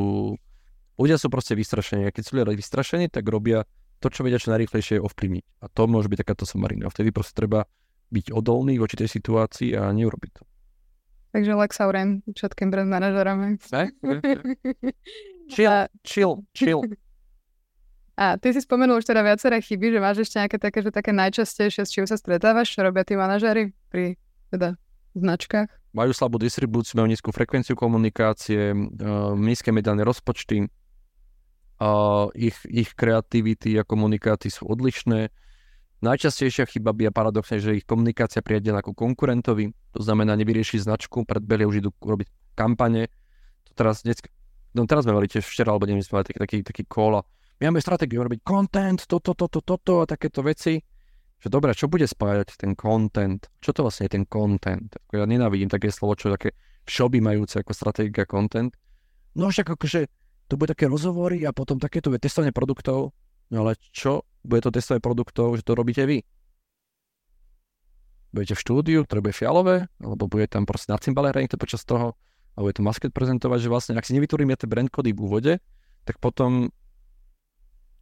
Ľudia sú proste vystrašení. A keď sú ľudia vystrašení, tak robia to, čo vedia čo najrýchlejšie ovplyvniť. A to môže byť takáto somarina. A vtedy proste treba byť odolný voči tej situácii a neurobiť to. Takže Lex Auren všetkým brand manažerom. chill, chill, chill. A ty si spomenul už teda viaceré chyby, že máš ešte nejaké také, že také najčastejšie, s čím sa stretávaš, čo robia tí manažery pri teda značkách? Majú slabú distribúciu, majú nízku frekvenciu komunikácie, uh, nízke mediálne rozpočty, ich, ich kreativity a komunikáty sú odlišné. Najčastejšia chyba by je paradoxne, že ich komunikácia priadená ako konkurentovi, to znamená nevyrieši značku, predbehli už idú robiť kampane. To teraz, dnes, no teraz sme mali tiež včera, alebo neviem, sme mali taký, taký, taký call a my máme stratégiu robiť content, toto, toto, toto a takéto veci. Že dobre, čo bude spájať ten content? Čo to vlastne je ten content? Ja nenávidím také slovo, čo také všeobjímajúce ako stratégia content. No však akože to bude také rozhovory a potom takéto testovanie produktov. No ale čo? Bude to testovanie produktov, že to robíte vy? Budete v štúdiu, ktoré bude fialové, alebo bude tam proste na cymbale hrať počas toho, a bude to masket prezentovať, že vlastne ak si nevytvoríme tie brand kody v úvode, tak potom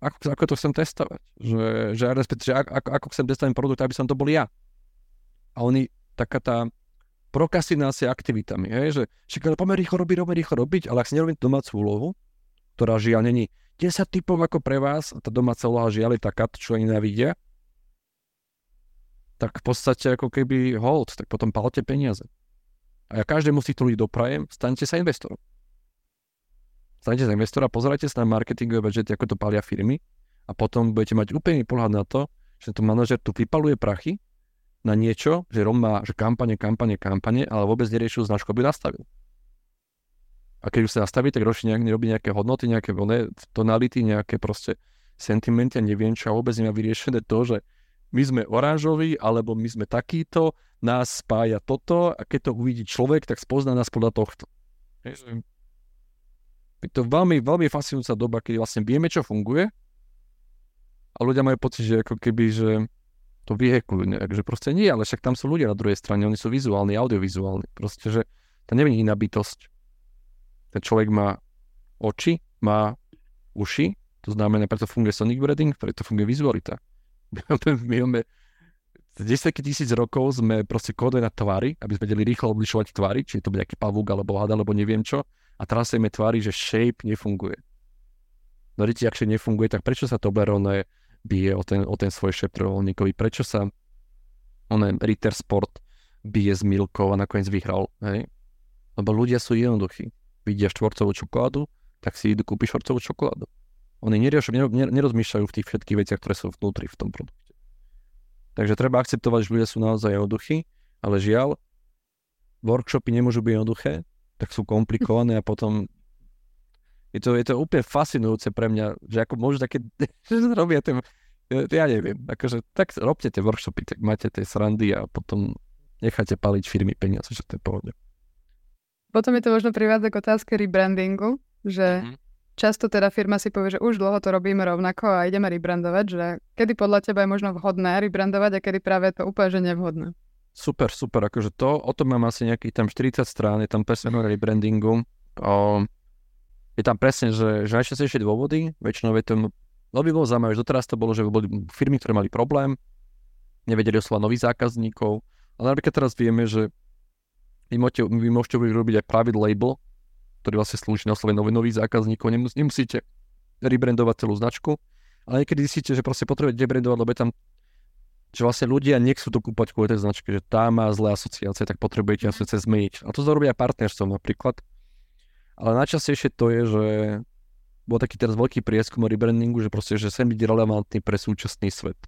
ako, ako to chcem testovať? Že, že, že ako, ako chcem testovať produkt, aby som to bol ja. A oni, taká tá prokasinácia aktivitami, hej, že však ale poďme rýchlo robiť, robíme rýchlo robiť, ale ak si nerobím domácu úlohu, ktorá žiaľ není 10 typov ako pre vás, a tá domáca úloha žiaľ je taká, čo nenávidia, tak v podstate ako keby hold, tak potom palte peniaze. A ja každému z týchto ľudí doprajem, staňte sa investorom. Staňte sa investora, pozerajte sa na marketingové budžety, ako to palia firmy a potom budete mať úplný pohľad na to, že to manažer tu vypaluje prachy na niečo, že Rom má že kampane, kampane, kampane, ale vôbec neriešil značku, aby nastavil. A keď už sa nastaví, tak ročne nejak, nerobí nejaké hodnoty, nejaké one, tonality, nejaké proste sentimenty a neviem čo, a vôbec nemá vyriešené to, že my sme oranžoví, alebo my sme takýto, nás spája toto a keď to uvidí človek, tak spozná nás podľa tohto. Je to veľmi, veľmi fascinujúca doba, keď vlastne vieme, čo funguje a ľudia majú pocit, že ako keby, že to vyhekujú že proste nie, ale však tam sú ľudia na druhej strane, oni sú vizuálni, audiovizuálni, proste, že to je iná bytosť. Ten človek má oči, má uši, to znamená, preto funguje sonic branding, preto funguje vizualita. My máme 10 tisíc rokov sme proste kódovali na tvary, aby sme vedeli rýchlo odlišovať tvary, či je to nejaký pavúk alebo hada, alebo neviem čo. A teraz sa tvary, že shape nefunguje. No vidíte, ak nefunguje, tak prečo sa Toblerone bije o ten, o ten svoj shape trojuholníkový? Prečo sa onen Ritter Sport bije s Milkou a nakoniec vyhral? Hej? Lebo ľudia sú jednoduchí vidia štvorcovú čokoládu, tak si idú kúpiť štvorcovú čokoládu. Oni nerozmýšľajú v tých všetkých veciach, ktoré sú vnútri v tom produkte. Takže treba akceptovať, že ľudia sú naozaj jednoduchí, ale žiaľ, workshopy nemôžu byť jednoduché, tak sú komplikované a potom je to, je to úplne fascinujúce pre mňa, že ako môžu také, že robia ten, ja neviem, akože tak robte tie workshopy, tak máte tie srandy a potom necháte paliť firmy peniaze, že to je pohode. Potom je to možno privádza k otázke rebrandingu, že mm-hmm. často teda firma si povie, že už dlho to robíme rovnako a ideme rebrandovať, že kedy podľa teba je možno vhodné rebrandovať a kedy práve je to úplne že nevhodné. Super, super, akože to, o tom mám asi nejakých tam 40 strán, je tam personal rebrandingu, o, je tam presne, že, že najčastejšie dôvody, väčšinou je to, no by bolo zaujímavé, že doteraz to bolo, že boli firmy, ktoré mali problém, nevedeli oslovať nových zákazníkov, ale napríklad teraz vieme, že vy môžete, vy môžete robiť aj private label, ktorý vlastne slúži na oslovenie nových, nových zákazníkov, Nemus, nemusíte rebrandovať celú značku, ale niekedy zistíte, že proste potrebujete rebrandovať, lebo je tam že vlastne ľudia nechcú to kúpať kvôli tej značke, že tá má zlé asociácie, tak potrebujete asociácie zmeniť. A to zarobia partnerstvom napríklad. Ale najčastejšie to je, že bol taký teraz veľký prieskum o rebrandingu, že proste, že sem byť relevantný pre súčasný svet.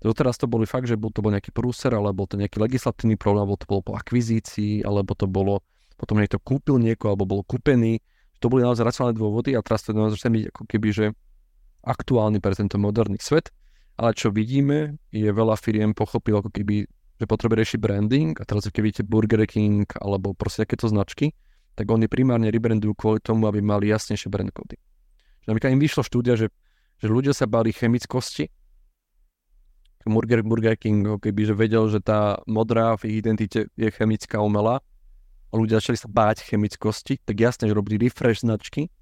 Doteraz to boli fakt, že bol to bol nejaký prúser, alebo to nejaký legislatívny problém, alebo to bolo po akvizícii, alebo to bolo, potom niekto kúpil niekoho, alebo bol kúpený. To boli naozaj racionálne dôvody a teraz to je naozaj byť ako keby, že aktuálny pre tento moderný svet ale čo vidíme, je veľa firiem pochopilo ako keby, že potrebuje riešiť branding a teraz keď vidíte Burger King alebo proste takéto značky, tak oni primárne rebrandujú kvôli tomu, aby mali jasnejšie brand kódy. Napríklad im vyšlo štúdia, že, že ľudia sa báli chemickosti, Burger, Burger King, keby že vedel, že tá modrá v ich identite je chemická umelá a ľudia začali sa báť chemickosti, tak jasne, že robili refresh značky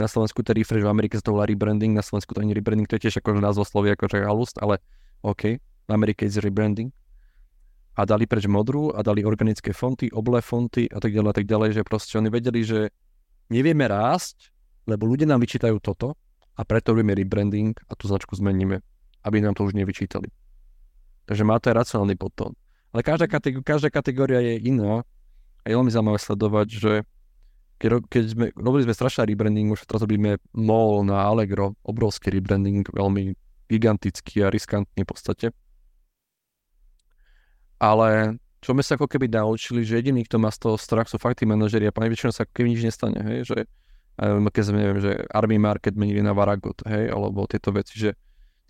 na Slovensku to refresh, v Amerike sa to volá rebranding, na Slovensku to nie rebranding, to je tiež ako názvoslovie, akože halust, ale OK, v Amerike je rebranding. A dali preč modrú a dali organické fonty, oblé fonty a tak ďalej a tak ďalej, že proste oni vedeli, že nevieme rásť, lebo ľudia nám vyčítajú toto a preto robíme rebranding a tú značku zmeníme, aby nám to už nevyčítali. Takže má to aj racionálny potom. Ale každá, kategória, každá kategória je iná a je veľmi zaujímavé sledovať, že keď, keď sme, robili sme strašný rebranding, už teraz robíme MOL na Allegro, obrovský rebranding, veľmi gigantický a riskantný v podstate. Ale čo sme sa ako keby naučili, že jediný, kto má z toho strach, sú fakt tí manažeri a pani väčšinou sa ako keby nič nestane, hej, že keď sme, neviem, že Army Market menili na Varagot, hej, alebo tieto veci, že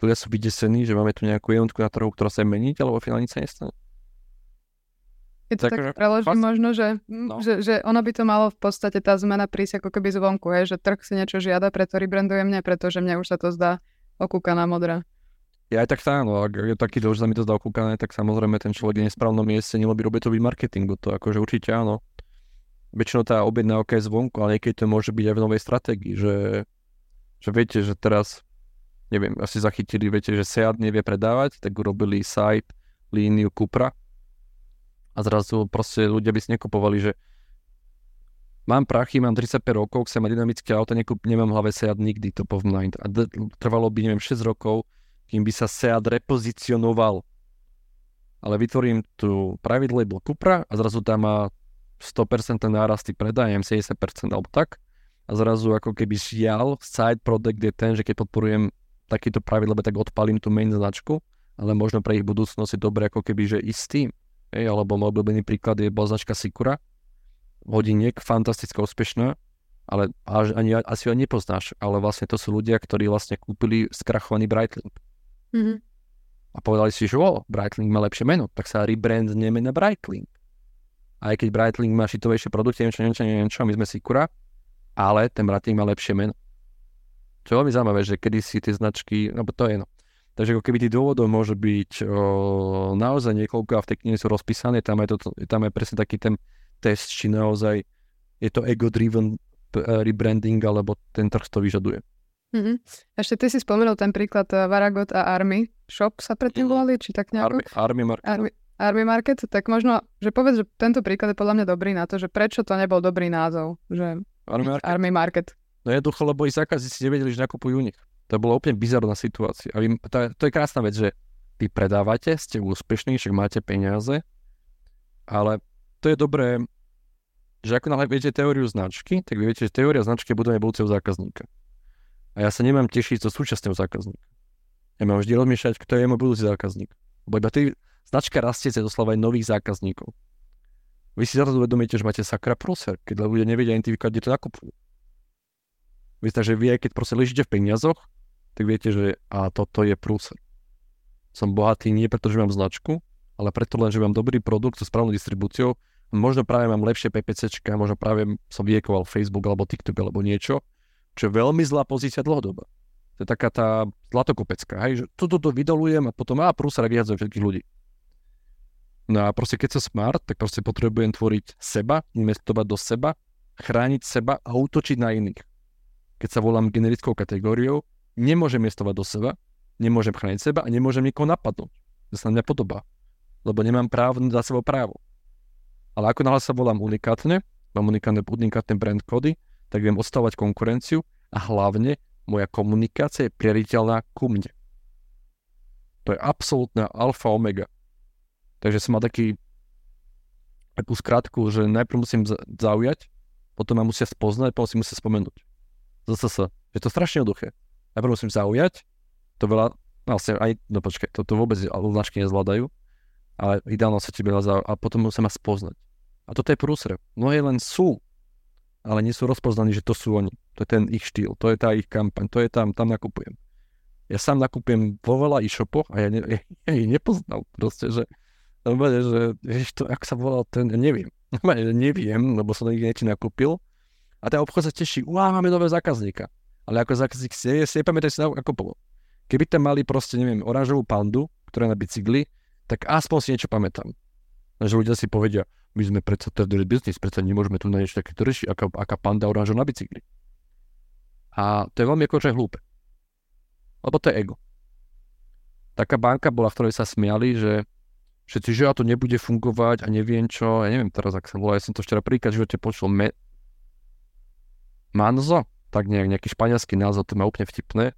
ľudia sú vydesení, že máme tu nejakú jednotku na trhu, ktorá sa meniť, alebo finálne sa nestane. Keď to tak, tak preložím vás... možno, že, no. že, že ono by to malo v podstate tá zmena prísť ako keby zvonku, hej, že trh si niečo žiada, preto rebrandujem mňa, pretože mne už sa to zdá okúkaná modrá. Ja aj tak sa áno, ak je taký dlho, že sa mi to zdá okúkané, tak samozrejme ten človek je v nesprávnom mieste, nemalo by robiť to marketingu, to akože určite áno. Väčšinou tá objednávka je zvonku, ale niekedy to môže byť aj v novej stratégii, že, že viete, že teraz, neviem, asi zachytili, viete, že Seat nevie predávať, tak urobili site, líniu Cupra, a zrazu proste ľudia by si nekupovali, že mám prachy, mám 35 rokov, chcem mať dynamické auto, nekup, nemám v hlave Seat nikdy, top of mind. A d- trvalo by, neviem, 6 rokov, kým by sa Seat repozicionoval. Ale vytvorím tu private label Cupra a zrazu tam má 100% nárasty predajem, 70% alebo tak. A zrazu ako keby žial, side product je ten, že keď podporujem takýto pravidlo, tak odpalím tú main značku, ale možno pre ich budúcnosť je dobre ako keby, že istý. Hej, alebo môj obľúbený príklad je bola značka Sikura. Hodiniek, fantastická, úspešná, ale až, ani asi ho nepoznáš, ale vlastne to sú ľudia, ktorí vlastne kúpili skrachovaný Breitling. Mm-hmm. A povedali si, že o, Breitling má lepšie meno, tak sa rebrandneme na Breitling. Aj keď Breitling má šitovejšie produkty, neviem čo, neviem čo, neviem čo, my sme Sikura, ale ten Breitling má lepšie meno. Čo je veľmi zaujímavé, že kedy si tie značky, no to je no, Takže ako keby tých dôvodov môže byť o, naozaj niekoľko a v tej knihe sú rozpísané, tam je, to, tam je presne taký ten test, či naozaj je to ego-driven rebranding, alebo ten trh to vyžaduje. Mm-hmm. Ešte ty si spomenul ten príklad uh, Varagot a Army Shop sa predtým mhm. volali, či tak nejako? Army, Army Market. Army, Army Market, tak možno, že povedz, že tento príklad je podľa mňa dobrý na to, že prečo to nebol dobrý názov, že Army Market. Army Market. No jednoducho, lebo ich zákazníci nevedeli, že nakupujú u nich. To bola úplne bizarná situácia. A vy, to, je, to je krásna vec, že vy predávate, ste úspešní, však máte peniaze, ale to je dobré, že ako náhle viete teóriu značky, tak vy viete, že teória značky je budovanie budúceho zákazníka. A ja sa nemám tešiť zo súčasného zákazníka. Ja mám vždy rozmýšľať, kto je môj budúci zákazník. Lebo iba tý, značka rastie cez oslovať nových zákazníkov. Vy si zrazu uvedomíte, že máte sakra proser, keď ľudia nevedia identifikovať, kde to nakupujú. Vy že vy, aj keď proste ležíte v peniazoch, tak viete, že a toto je prúser. Som bohatý nie preto, že mám značku, ale preto len, že mám dobrý produkt so správnou distribúciou. Možno práve mám lepšie PPCčka, možno práve som viekoval Facebook alebo TikTok alebo niečo, čo je veľmi zlá pozícia dlhodoba. To je taká tá zlatokopecká, hej, že toto to vydolujem a potom a prúser vyhadzujem všetkých ľudí. No a proste keď som smart, tak proste potrebujem tvoriť seba, investovať do seba, chrániť seba a útočiť na iných. Keď sa volám generickou kategóriou, nemôžem investovať do seba, nemôžem chrániť seba a nemôžem nikoho napadnúť. To sa na mňa podobá. Lebo nemám právo za sebou právo. Ale ako náhle sa volám unikátne, mám unikátne, unikátne brand kody, tak viem odstavovať konkurenciu a hlavne moja komunikácia je priariteľná ku mne. To je absolútna alfa omega. Takže som mal taký, takú skratku, že najprv musím zaujať, potom ma musia spoznať, potom si musia spomenúť. Zase, je to strašne jednoduché. Najprv musím zaujať, to veľa, vlastne aj, no počkaj, to, to vôbec značky nezvládajú, ale ideálne sa ti veľa a potom musia ma spoznať. A toto je prúsre. Mnohé len sú, ale nie sú rozpoznaní, že to sú oni. To je ten ich štýl, to je tá ich kampaň, to je tam, tam nakupujem. Ja sám nakupujem vo veľa e-shopoch a ja, ne, ja, ja ich nepoznal proste, že Normálne, že vieš to, ako sa volal ten, neviem. Normálne, že neviem, lebo som nikdy niečo nakúpil. A ten obchod sa teší, uá, máme nového zákazníka. Ale ako zákazník si, si nepamätaj si, ako bolo. Keby tam mali proste, neviem, oranžovú pandu, ktorá je na bicykli, tak aspoň si niečo pamätám. Že ľudia si povedia, my sme predsa third business, predsa nemôžeme tu na niečo také riešiť, aká, aká panda oranžov na bicykli. A to je veľmi akože hlúpe. Lebo to je ego. Taká banka bola, v ktorej sa smiali, že všetci, že a to nebude fungovať a neviem čo, ja neviem teraz, ak sa volá, ja som to včera príklad, že te počul me... Manzo, tak nejak, nejaký španielský názov, to má úplne vtipné,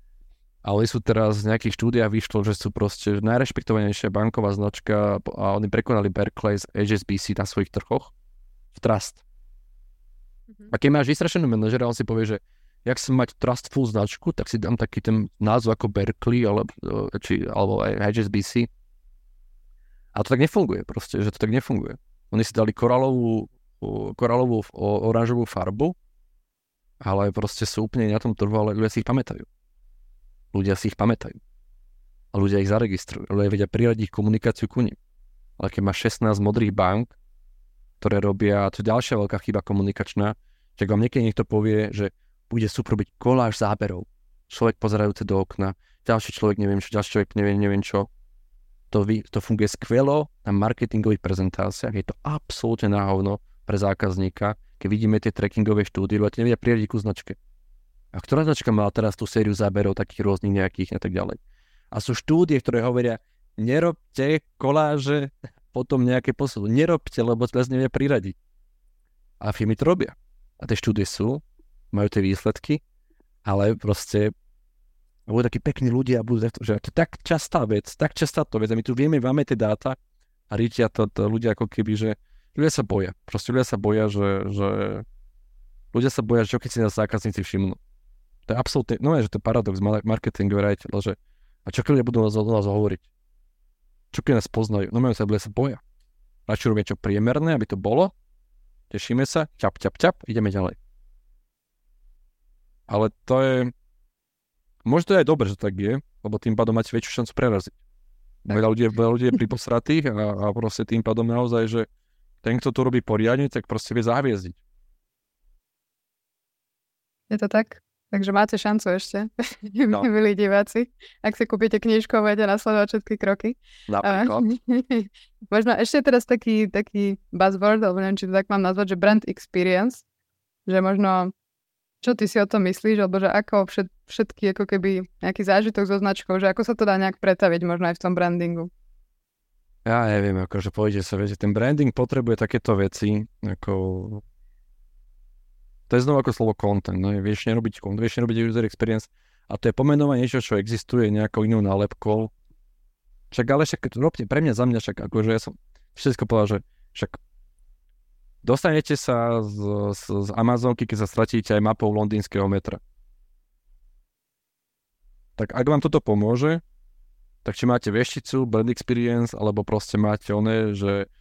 ale sú teraz z nejakých štúdiách vyšlo, že sú proste najrešpektovanejšia banková značka a oni prekonali Barclays HSBC na svojich trhoch v Trust. Mm-hmm. A keď máš vystrašenú manažera, on si povie, že jak som mať trustful značku, tak si dám taký ten názov ako Berkeley alebo, či, alebo HSBC a to tak nefunguje proste, že to tak nefunguje. Oni si dali koralovú, koralovú oranžovú farbu, ale proste sú úplne na tom trhu, ale ľudia si ich pamätajú. Ľudia si ich pamätajú. A ľudia ich zaregistrujú. Ľudia vedia priradiť komunikáciu ku nim. Ale keď máš 16 modrých bank, ktoré robia, to je ďalšia veľká chyba komunikačná, že vám niekedy niekto povie, že bude super robiť koláž záberov. Človek pozerajúce do okna, ďalší človek neviem čo, ďalší človek neviem, neviem čo to, vy, to funguje skvelo na marketingových prezentáciách, je to absolútne náhovno pre zákazníka, keď vidíme tie trackingové štúdie, lebo nevedia priradiť ku značke. A ktorá značka mala teraz tú sériu záberov takých rôznych nejakých a tak ďalej. A sú štúdie, ktoré hovoria, nerobte koláže, potom nejaké posúdu. Nerobte, lebo teraz nevia priradiť. A firmy to robia. A tie štúdie sú, majú tie výsledky, ale proste budú takí pekní ľudia a budú, že to je tak častá vec, tak častá to vec a my tu vieme, máme tie dáta a rítia to, to ľudia ako keby, že ľudia sa boja. Proste ľudia sa boja, že, že ľudia sa boja, že keď si nás zákazníci všimnú. To je absolútne, no je, že to je paradox marketingu rejiteľa, že a čo keď ľudia budú nás, nás hovoriť? Čo keď nás poznajú? No majú sa, ľudia sa boja. Radšej robia čo priemerné, aby to bolo, tešíme sa, ťap, ťap, ťap, ideme ďalej. Ale to je, Možno to je aj dobre, že tak je, lebo tým pádom máte väčšiu šancu preraziť. Veľa ľudí, veľa ľudí je priposratých a, a proste tým pádom naozaj, že ten, kto to robí poriadne, tak proste vie zaviezdiť. Je to tak? Takže máte šancu ešte, no. milí diváci, ak si kúpite knižku a budete nasledovať všetky kroky. Napríklad. Možno ešte teraz taký, taký buzzword, alebo neviem, či to tak mám nazvať, že brand experience, že možno čo ty si o tom myslíš, alebo že ako všet, všetky ako keby nejaký zážitok so značkou, že ako sa to dá nejak pretaviť možno aj v tom brandingu? Ja neviem, akože pôjde sa, viete, ten branding potrebuje takéto veci, ako... To je znovu ako slovo content, no, vieš nerobiť content, vieš nerobiť user experience a to je pomenovanie niečo, čo existuje nejakou inou nálepkou. Však ale však robte pre mňa, za mňa však akože ja som všetko povedal, že však Dostanete sa z, z, z Amazonky, keď sa stratíte aj mapou londýnskeho metra. Tak ak vám toto pomôže, tak či máte vešticu, brand experience, alebo proste máte oné, že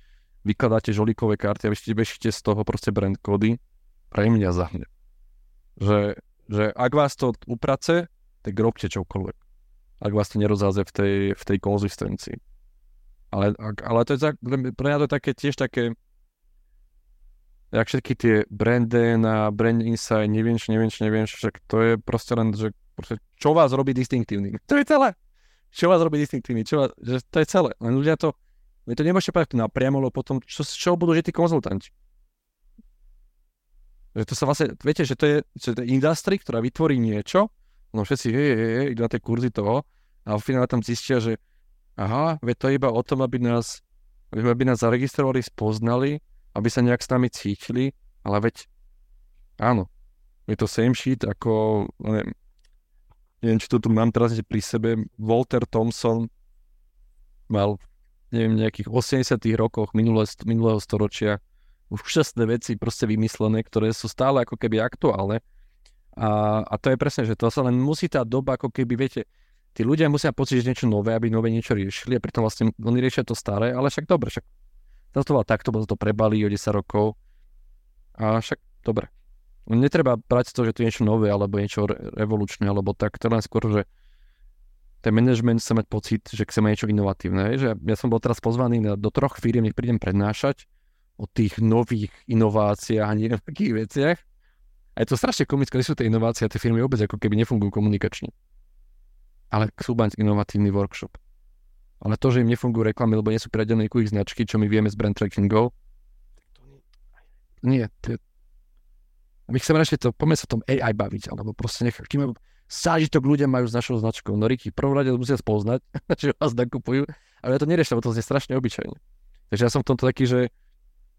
vykladáte žolíkové karty a veštíte, z toho proste brand kódy, pre mňa za mňa. Že, že ak vás to uprace, tak robte čokoľvek. Ak vás to nerozáze v tej, v tej konzistencii. Ale, ale to je, pre mňa to je také, tiež také, jak všetky tie brandy na brand insight, neviem neviem neviem však to je proste len, že proste, čo vás robí distinktívny. To je celé. Čo vás robí distinktívny, čo vás, že to je celé. Len ľudia to Vy to nemôžete povedať napriamo, lebo potom čo, čo budú že tí konzultanti? Že to sa vlastne, viete, že to je, že to je industry, ktorá vytvorí niečo, no všetci hej, hej, hej, idú na tie kurzy toho a v finále tam zistia, že aha, veď to je iba o tom, aby nás, aby nás zaregistrovali, spoznali, aby sa nejak s nami cítili, ale veď áno, je to same shit ako, neviem, neviem, či to tu mám teraz pri sebe, Walter Thompson mal, neviem, nejakých 80 rokoch minulé, minulého storočia úžasné veci proste vymyslené, ktoré sú stále ako keby aktuálne. A, a to je presne, že to sa len musí tá doba ako keby, viete, tí ľudia musia pocit, že niečo nové, aby nové niečo riešili a pritom vlastne oni riešia to staré, ale však dobre, však to bolo takto, bolo to prebalí o 10 rokov a však dobre. Netreba brať to, že to je niečo nové alebo niečo revolučné, alebo tak, to len skôr, že ten management chce mať pocit, že chce mať niečo inovatívne. Že ja som bol teraz pozvaný na, do troch firiem, nech prídem prednášať o tých nových inováciách a nejakých veciach. A je to strašne komické, že sú tie inovácie a tie firmy vôbec ako keby nefungujú komunikačne. Ale chcú mať inovatívny workshop. Ale to, že im nefungujú reklamy, lebo nie sú priadené ich značky, čo my vieme z brand trackingov, nie, to je, my chceme radšej to, poďme sa tom AI baviť, alebo proste nech, kým zážitok ľudia majú s našou značkou. No Ricky, v prvom rade musia spoznať, že vás nakupujú, ale ja to neriešim, lebo to je strašne obyčajne. Takže ja som v tomto taký, že,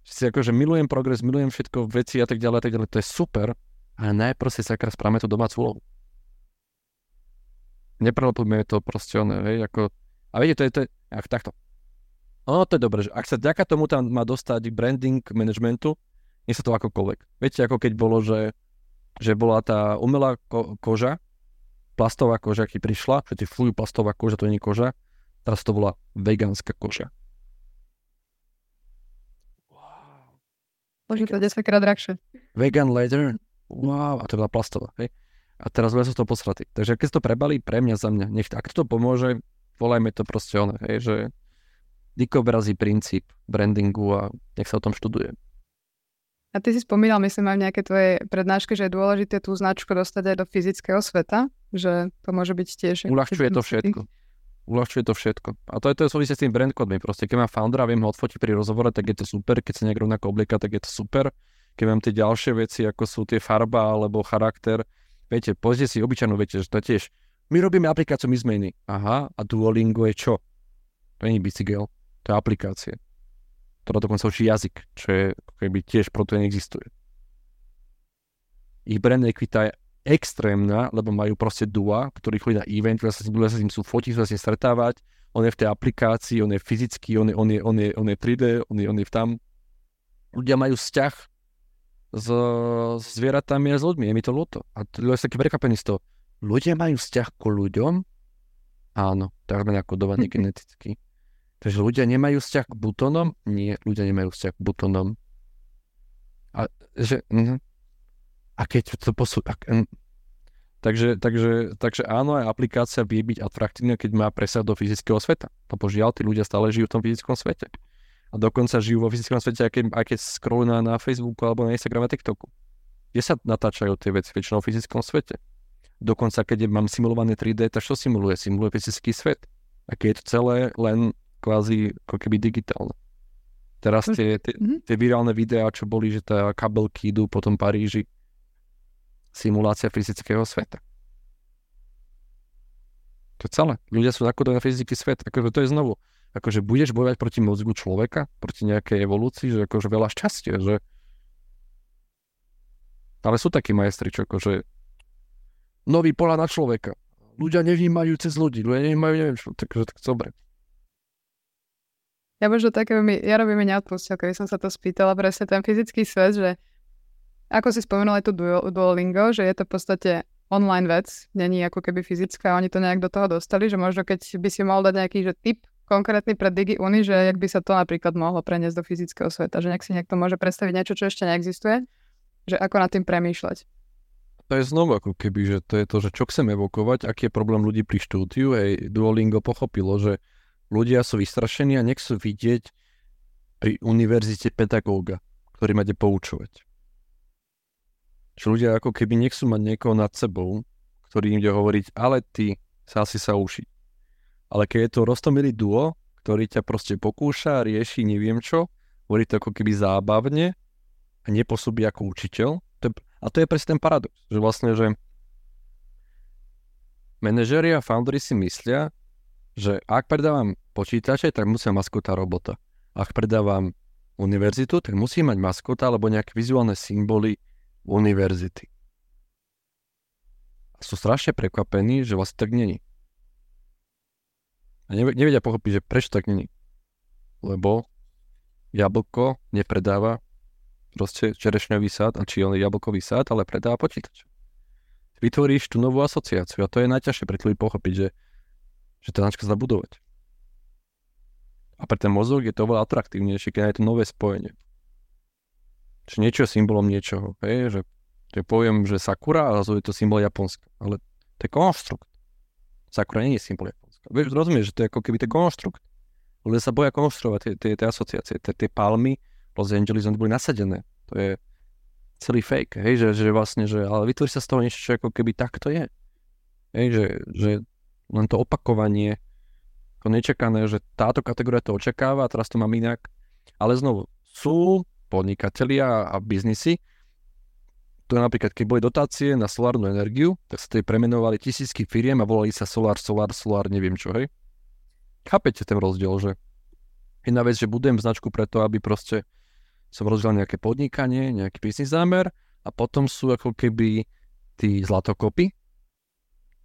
že si akože milujem progres, milujem všetko, veci a tak ďalej, a tak ďalej, to je super, ale najprv si sa správame tú domácu úlohu. Neprelepujeme to proste ono, hej, ako, a viete, to je, to je, ach, takto. Ono to je dobré, že ak sa vďaka tomu tam má dostať branding managementu, nie sa to akokoľvek. Viete, ako keď bolo, že, že bola tá umelá ko- koža, plastová koža, keď prišla, že ty fuj, plastová koža, to nie je koža, teraz to bola vegánska koža. Wow. Bože, to 10 krát drahšie. Vegan leather, wow, a to bola plastová, hej. A teraz ľudia sú to posratí. Takže keď to prebali, pre mňa, za mňa, nech ak to pomôže, volajme to proste ono, hej, že dikobrazí princíp brandingu a nech sa o tom študuje. A ty si spomínal, myslím, aj v nejaké tvoje prednáške, že je dôležité tú značku dostať aj do fyzického sveta, že to môže byť tiež... Uľahčuje to všetko. Uľahčuje to všetko. A to je to súvisí s tým brand codmi. Proste keď mám foundera, viem ho odfotiť pri rozhovore, tak je to super. Keď sa nejak rovnako oblieka, tak je to super. Keď mám tie ďalšie veci, ako sú tie farba alebo charakter, viete, pozrite si obyčajnú, viete, že to tiež. My robíme aplikáciu My zmeny. Aha, a Duolingo je čo? To nie je bicykel, to je aplikácia ktorá dokonca učí jazyk, čo je keby tiež proto neexistuje. Ich brand equita je extrémna, lebo majú proste dua, ktorí chodí na event, ľudia sa, ľudia sa s ním sú fotiť, sa s ním stretávať, on je v tej aplikácii, on je fyzický, on je, on je, on je, on je 3D, on je, on je tam. Ľudia majú vzťah s, s zvieratami a s ľuďmi, je mi to ľúto. A ľudia sa taký prekvapení z toho. Ľudia majú vzťah ku ľuďom? Áno, tak sme nakodovaní geneticky. Takže ľudia nemajú vzťah k butónom? Nie, ľudia nemajú vzťah k butónom. A, že, mm, a keď to posú... Ak, mm, takže, takže, takže áno, aj aplikácia vie byť atraktívna, keď má presah do fyzického sveta. Lebo žiaľ, tí ľudia stále žijú v tom fyzickom svete. A dokonca žijú vo fyzickom svete, aj keď, aj keď scrollujú na Facebooku alebo na Instagrame a TikToku. Kde sa natáčajú tie veci väčšinou v fyzickom svete. Dokonca, keď mám simulované 3D, tak čo simuluje? Simuluje fyzický svet. A keď je to celé len kvázi ako keby digitálne. Teraz tie, tie, mhm. tie virálne videá, čo boli, že tá kabelky idú po tom Paríži, simulácia fyzického sveta. To je celé. Ľudia sú nakodení na fyzický svet. Akože to je znovu. Akože budeš bojovať proti mozgu človeka, proti nejakej evolúcii, že akože veľa šťastia, že ale sú takí majstri, čo akože nový pola na človeka. Ľudia nevnímajú cez ľudí, ľudia nevnímajú, neviem čo, takže tak dobre. Ja možno také, ja robím neodpustil, keby som sa to spýtala, presne ten fyzický svet, že ako si spomenul aj tu Duolingo, že je to v podstate online vec, není ako keby fyzická, oni to nejak do toho dostali, že možno keď by si mohol dať nejaký že tip konkrétny pre Digi Uni, že jak by sa to napríklad mohlo preniesť do fyzického sveta, že nejak si niekto môže predstaviť niečo, čo ešte neexistuje, že ako nad tým premýšľať. To je znovu ako keby, že to je to, že čo chceme evokovať, aký je problém ľudí pri štúdiu, hej, Duolingo pochopilo, že ľudia sú vystrašení a nechcú vidieť pri univerzite pedagóga, ktorý máte poučovať. Že ľudia ako keby nechcú mať niekoho nad sebou, ktorý im ide hovoriť, ale ty sa asi sa ušiť. Ale keď je to roztomilý duo, ktorý ťa proste pokúša, rieši neviem čo, hovorí to ako keby zábavne a nepôsobí ako učiteľ. A to je presne ten paradox, že vlastne, že manažeri a foundery si myslia, že ak predávam počítače, tak musím maskota robota. Ak predávam univerzitu, tak musí mať maskota alebo nejaké vizuálne symboly univerzity. A sú strašne prekvapení, že vlastne tak není. A nevedia pochopiť, že prečo tak není. Lebo jablko nepredáva proste čerešňový sád, či on jablkový sád, ale predáva počítač. Vytvoríš tú novú asociáciu a to je najťažšie pre ľudí pochopiť, že, že tá značka sa. A pre ten mozog je to oveľa atraktívnejšie, keď je to nové spojenie. Čiže niečo je symbolom niečoho. Hej? Že, že poviem, že Sakura a je to symbol Japonska. Ale to je konštrukt. Sakura nie je symbol Japonska. Vieš, rozumieš, že to je ako keby to konštrukt. Ľudia sa boja konštruovať tie, tie, tie asociácie. Tie, tie palmy Los Angeles, boli nasadené. To je celý fake, hej, že, že vlastne, že, ale vytvorí sa z toho niečo, čo ako keby takto je. Hej, že, že len to opakovanie, ako nečakané, že táto kategória to očakáva a teraz to mám inak. Ale znovu, sú podnikatelia a biznisy, to napríklad, keď boli dotácie na solárnu energiu, tak sa to premenovali tisícky firiem a volali sa Solar, Solar, Solar, neviem čo, hej. Chápete ten rozdiel, že jedna vec, že budem značku preto, aby proste som rozdiel nejaké podnikanie, nejaký biznis zámer a potom sú ako keby tí zlatokopy,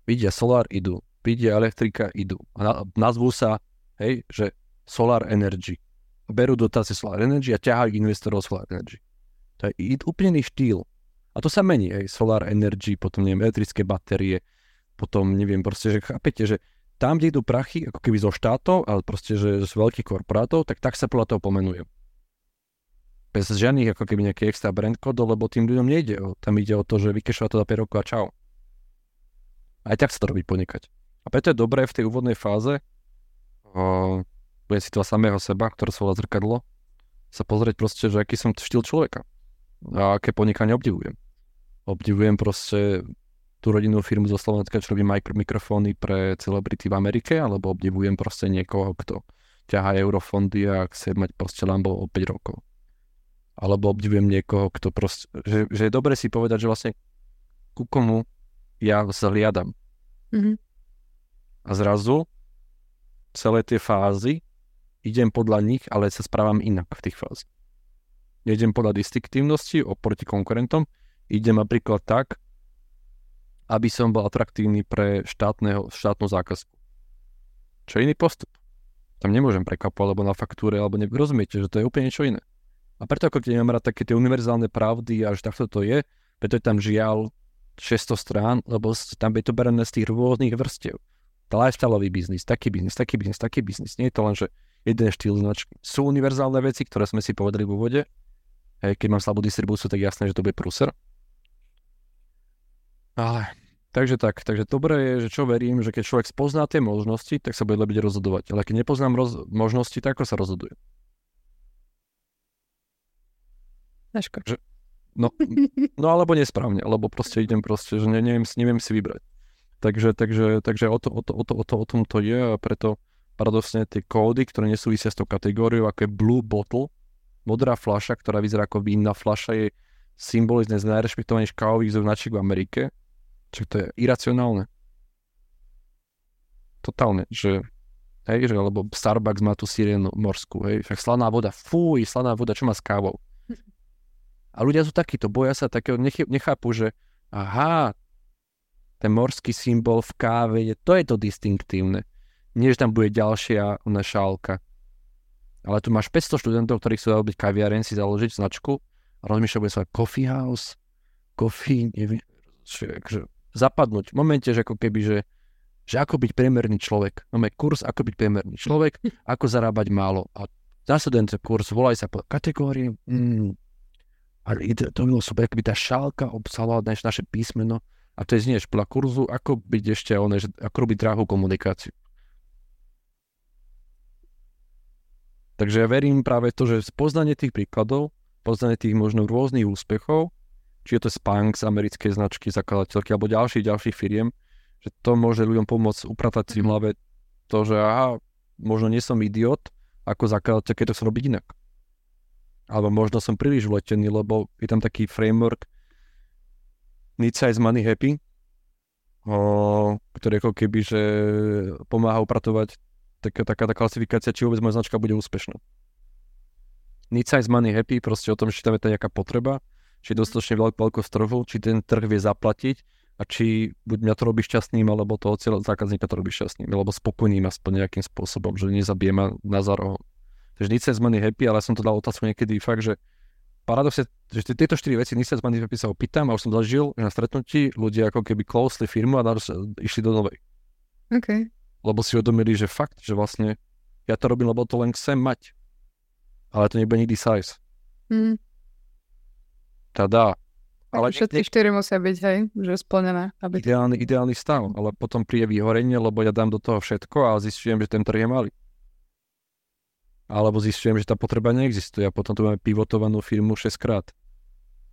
vidia Solar, idú, vidia elektrika, idú. A nazvú sa, hej, že Solar Energy. Berú dotácie Solar Energy a ťahajú investorov Solar Energy. To je úplne iný štýl. A to sa mení, hej, Solar Energy, potom neviem, elektrické batérie, potom neviem, proste, že chápete, že tam, kde idú prachy, ako keby zo štátov, ale proste, že z veľkých korporátov, tak tak sa podľa toho pomenujú. Bez žiadnych ako keby nejaký extra brand kodov, lebo tým ľuďom nejde. O, tam ide o to, že vykešovať to za 5 rokov a čau. Aj tak sa to robí podnikať. A preto je dobré v tej úvodnej fáze, o, bude si to samého seba, ktoré sa volá zrkadlo, sa pozrieť proste, že aký som štýl človeka a aké podnikanie obdivujem. Obdivujem proste tú rodinnú firmu zo Slovenska, čo robí mikrofóny pre celebrity v Amerike, alebo obdivujem proste niekoho, kto ťahá eurofondy a chce mať proste Lambo o 5 rokov. Alebo obdivujem niekoho, kto proste, že, že je dobre si povedať, že vlastne ku komu ja zhliadam. Mm-hmm. A zrazu celé tie fázy idem podľa nich, ale sa správam inak v tých fázach. Nejdem podľa distinktívnosti oproti konkurentom, idem napríklad tak, aby som bol atraktívny pre štátneho, štátnu zákazku. Čo je iný postup? Tam nemôžem prekapovať, alebo na faktúre, alebo ne... rozumiete, že to je úplne niečo iné. A preto ako keď nemám rád také tie univerzálne pravdy a že takto to je, preto je tam žiaľ 600 strán, lebo tam je to berené z tých rôznych vrstiev. Lifestyleový biznis, taký biznis, taký biznis, taký biznis. Nie je to len, že jeden štýl značky. Sú univerzálne veci, ktoré sme si povedali v úvode. Hej, keď mám slabú distribúciu, tak jasné, že to bude prúser. Ale, takže tak, takže dobré je, že čo verím, že keď človek spozná tie možnosti, tak sa bude lepšie rozhodovať. Ale keď nepoznám roz- možnosti, tak ako sa rozhoduje? Že, no, no alebo nesprávne, alebo proste idem proste, že ne, neviem, neviem si vybrať. Takže, takže, takže o, to, o, to, o, to, o, to, o tom to je a preto paradoxne tie kódy, ktoré nesúvisia s tou kategóriou, ako je Blue Bottle, modrá fľaša, ktorá vyzerá ako vínna fľaša, je symbolizne z najrešpektovanejších kávových značiek v Amerike Čiže to je iracionálne. Totálne, že hej, že lebo Starbucks má tú sirénu morskú, hej, však slaná voda, fúj, slaná voda, čo má s kávou. A ľudia sú takíto, boja sa takého, nechápu, že aha, ten morský symbol v káve, je, to je to distinktívne. Nie, že tam bude ďalšia šálka. Ale tu máš 500 študentov, ktorí chcú robiť kaviareň, si založiť značku a rozmýšľajú, bude sa coffee house, coffee, neviem, že, že zapadnúť v momente, že ako keby, že, že ako byť priemerný človek. Máme kurz, ako byť priemerný človek, ako zarábať málo. A následujúci kurz, volaj sa po kategórii. Mm, a to bylo super, keby tá šálka obsala naš, naše písmeno a to je znieš podľa kurzu, ako byť ešte oné, že ako robiť drahú komunikáciu. Takže ja verím práve to, že poznanie tých príkladov, poznanie tých možno rôznych úspechov či je to Spank z americkej značky zakladateľky alebo ďalších, ďalších firiem, že to môže ľuďom pomôcť upratať si v mhm. hlave to, že aha, možno nie som idiot, ako zakladateľ, keď to chcem robiť inak. Alebo možno som príliš vletený, lebo je tam taký framework Need Size Money Happy, o, ktorý ako keby, že pomáha upratovať taká, taká tá klasifikácia, či vôbec moja značka bude úspešná. Need Size Money Happy, proste o tom, či tam je tá nejaká potreba, či je dostatočne veľkú veľkosť trhu, či ten trh vie zaplatiť a či buď mňa to robí šťastným, alebo toho cieľa zákazníka to robí šťastným, alebo spokojným aspoň nejakým spôsobom, že nezabije ma na zároho. Takže nič z money happy, ale som to dal otázku niekedy fakt, že paradoxe, že tieto štyri veci money happy sa opýtam a už som zažil že na stretnutí ľudia ako keby closely firmu a išli do novej. Okay. Lebo si uvedomili, že fakt, že vlastne ja to robím, lebo to len chcem mať. Ale to nebude nikdy size. Mm. Tada. Ale všetky štyri musia byť, hej, že splnené. Aby... Ideálny, ideálny stav, ale potom príde vyhorenie, lebo ja dám do toho všetko a zistujem, že ten trh je malý. Alebo zistujem, že tá potreba neexistuje a potom tu máme pivotovanú firmu 6 krát.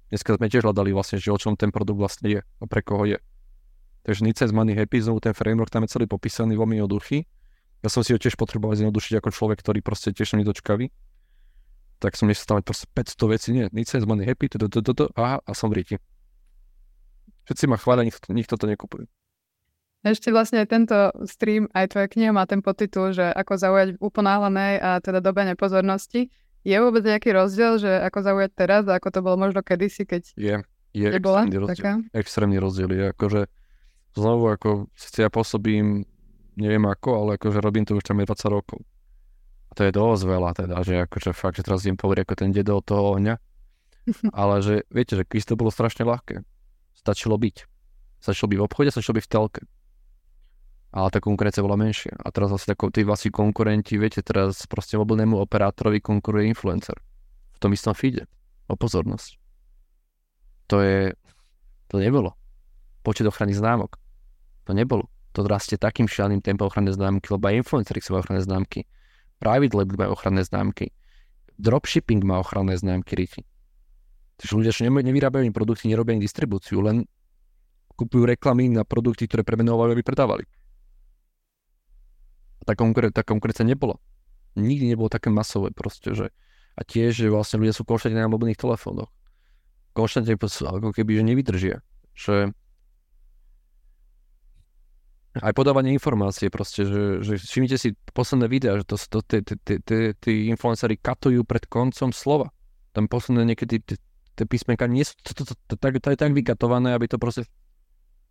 Dneska sme tiež hľadali vlastne, že o čom ten produkt vlastne je a pre koho je. Takže Nice z Money Happy, znovu ten framework tam je celý popísaný, veľmi jednoduchý. Ja som si ho tiež potreboval zjednodušiť ako človek, ktorý proste tiež nedočkavý tak som nechcel stavať proste 500 vecí, nie, nič sa money happy, to, to, to, to, aha, a som v. Všetci ma chvália, nikto, nikto to nekupuje. Ešte vlastne aj tento stream, aj tvoja kniha má ten podtitul, že ako zaujať v uponáhľanej a teda dobe nepozornosti. Je vôbec nejaký rozdiel, že ako zaujať teraz a ako to bolo možno kedysi, keď je, je bola extrémny rozdiel. taká? Extrémny rozdiel je akože znovu ako si ja pôsobím neviem ako, ale akože robím to už tam je 20 rokov to je dosť veľa teda, že akože fakt, že teraz idem povedať ako ten dedo od toho ohňa. Ale že, viete, že kvíz to bolo strašne ľahké. Stačilo byť. Stačilo byť v obchode, stačilo byť v telke. Ale tá konkurencia bola menšia. A teraz vlastne tí vlastní konkurenti, viete, teraz proste mobilnému operátorovi konkuruje influencer. V tom istom feede. O pozornosť. To je, to nebolo. Počet ochranných známok. To nebolo. To rastie takým šialným tempom ochranné známky, lebo aj influencery chcú ochranné známky. Private label má ochranné známky. Dropshipping má ochranné známky RIFI. Takže ľudia, čo nevyrábajú produkty, nerobia ani distribúciu, len kupujú reklamy na produkty, ktoré premenovali, aby predávali. Tá, konkuren- tá konkurencia nebola. Nikdy nebolo také masové proste, že a tiež, že vlastne ľudia sú konštantne na mobilných telefónoch. Konštantne ako keby, že nevydržia. Že aj podávanie informácie proste, že, že všimnite si posledné videá, že to, to, tí influenceri katujú pred koncom slova. Tam posledné niekedy tie písmenka nie sú, to, to, to, to, to je tak vykatované, aby to proste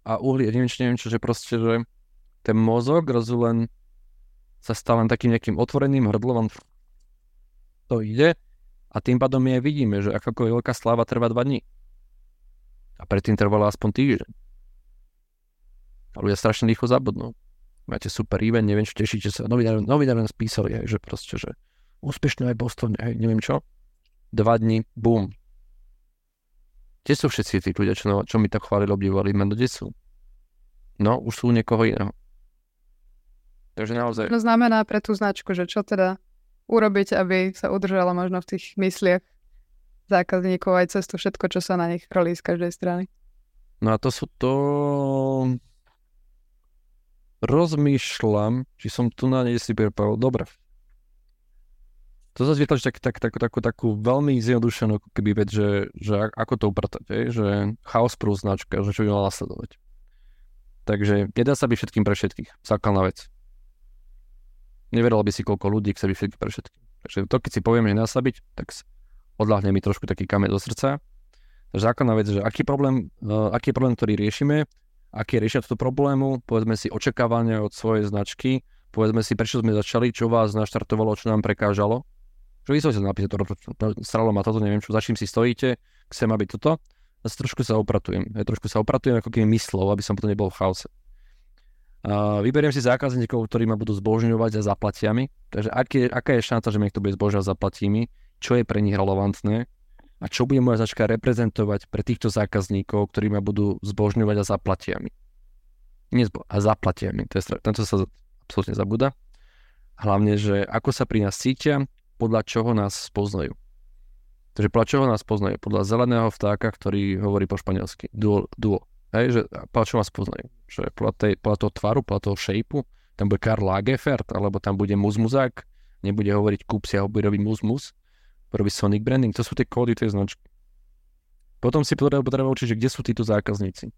a uhlie, neviem čo, neviem čo, že proste, že ten mozog zrazu len sa stal len takým nejakým otvoreným hrdlom, to ide a tým pádom my aj vidíme, že akákoľvek veľká sláva trvá dva dní. A predtým trvala aspoň týždeň. A ľudia strašne rýchlo zabudnú. Máte super event, neviem, čo tešíte sa. Novinári, novinári nás písali, hej, že proste, že úspešne aj Boston, hej, neviem čo. Dva dní, boom. Kde sú všetci tí ľudia, čo, čo mi tak chválili, obdivovali, meno, kde sú? No, už sú niekoho iného. Takže naozaj... To znamená pre tú značku, že čo teda urobiť, aby sa udržala možno v tých mysliach zákazníkov aj cez to všetko, čo sa na nich rolí z každej strany. No a to sú to rozmýšľam, či som tu na nej si pripravil. Dobre. To zase vytlačí tak, tak, tak, takú, takú veľmi zjednodušenú keby vec, že, že ako to upratať, že chaos prú značka, že čo by mala nasledovať. Takže nedá sa byť všetkým pre všetkých. Základná vec. Neveril by si, koľko ľudí chce byť pre všetkých. Takže to, keď si poviem, že byť, tak odľahne mi trošku taký kameň do srdca. Takže základná vec, že aký problém, uh, aký je problém, ktorý riešime, aké riešia toto problému, povedzme si očakávania od svojej značky, povedzme si, prečo sme začali, čo vás naštartovalo, čo nám prekážalo. Že vy sa napísať, to, stralo ma toto, neviem čo, za čím si stojíte, chcem, aby toto. A trošku sa opratujem. Ja trošku sa opratujem ako keby myslov, aby som potom nebol v chaose. Vyberiem si zákazníkov, ktorí ma budú zbožňovať a zaplatia mi. Takže aké, aká je šanca, že mi niekto bude zbožňovať a zaplatí mi? Čo je pre nich relevantné? a čo bude moja značka reprezentovať pre týchto zákazníkov, ktorí ma budú zbožňovať a zaplatia mi. Nezbo- a zaplatia mi, to je, tento sa absolútne zabúda. Hlavne, že ako sa pri nás cítia, podľa čoho nás spoznajú. Takže podľa čoho nás poznajú? Podľa zeleného vtáka, ktorý hovorí po španielsky. Duo. duo. Hej, že podľa čoho nás poznajú? Že podľa, tej, podľa toho tvaru, podľa toho shapeu, tam bude Karl Lagerfeld, alebo tam bude Muzmuzák, nebude hovoriť kúp a bude robiť Muzmuz, robí Sonic Branding, to sú tie kódy tej značky. Potom si potreba, učiť, že kde sú títo zákazníci.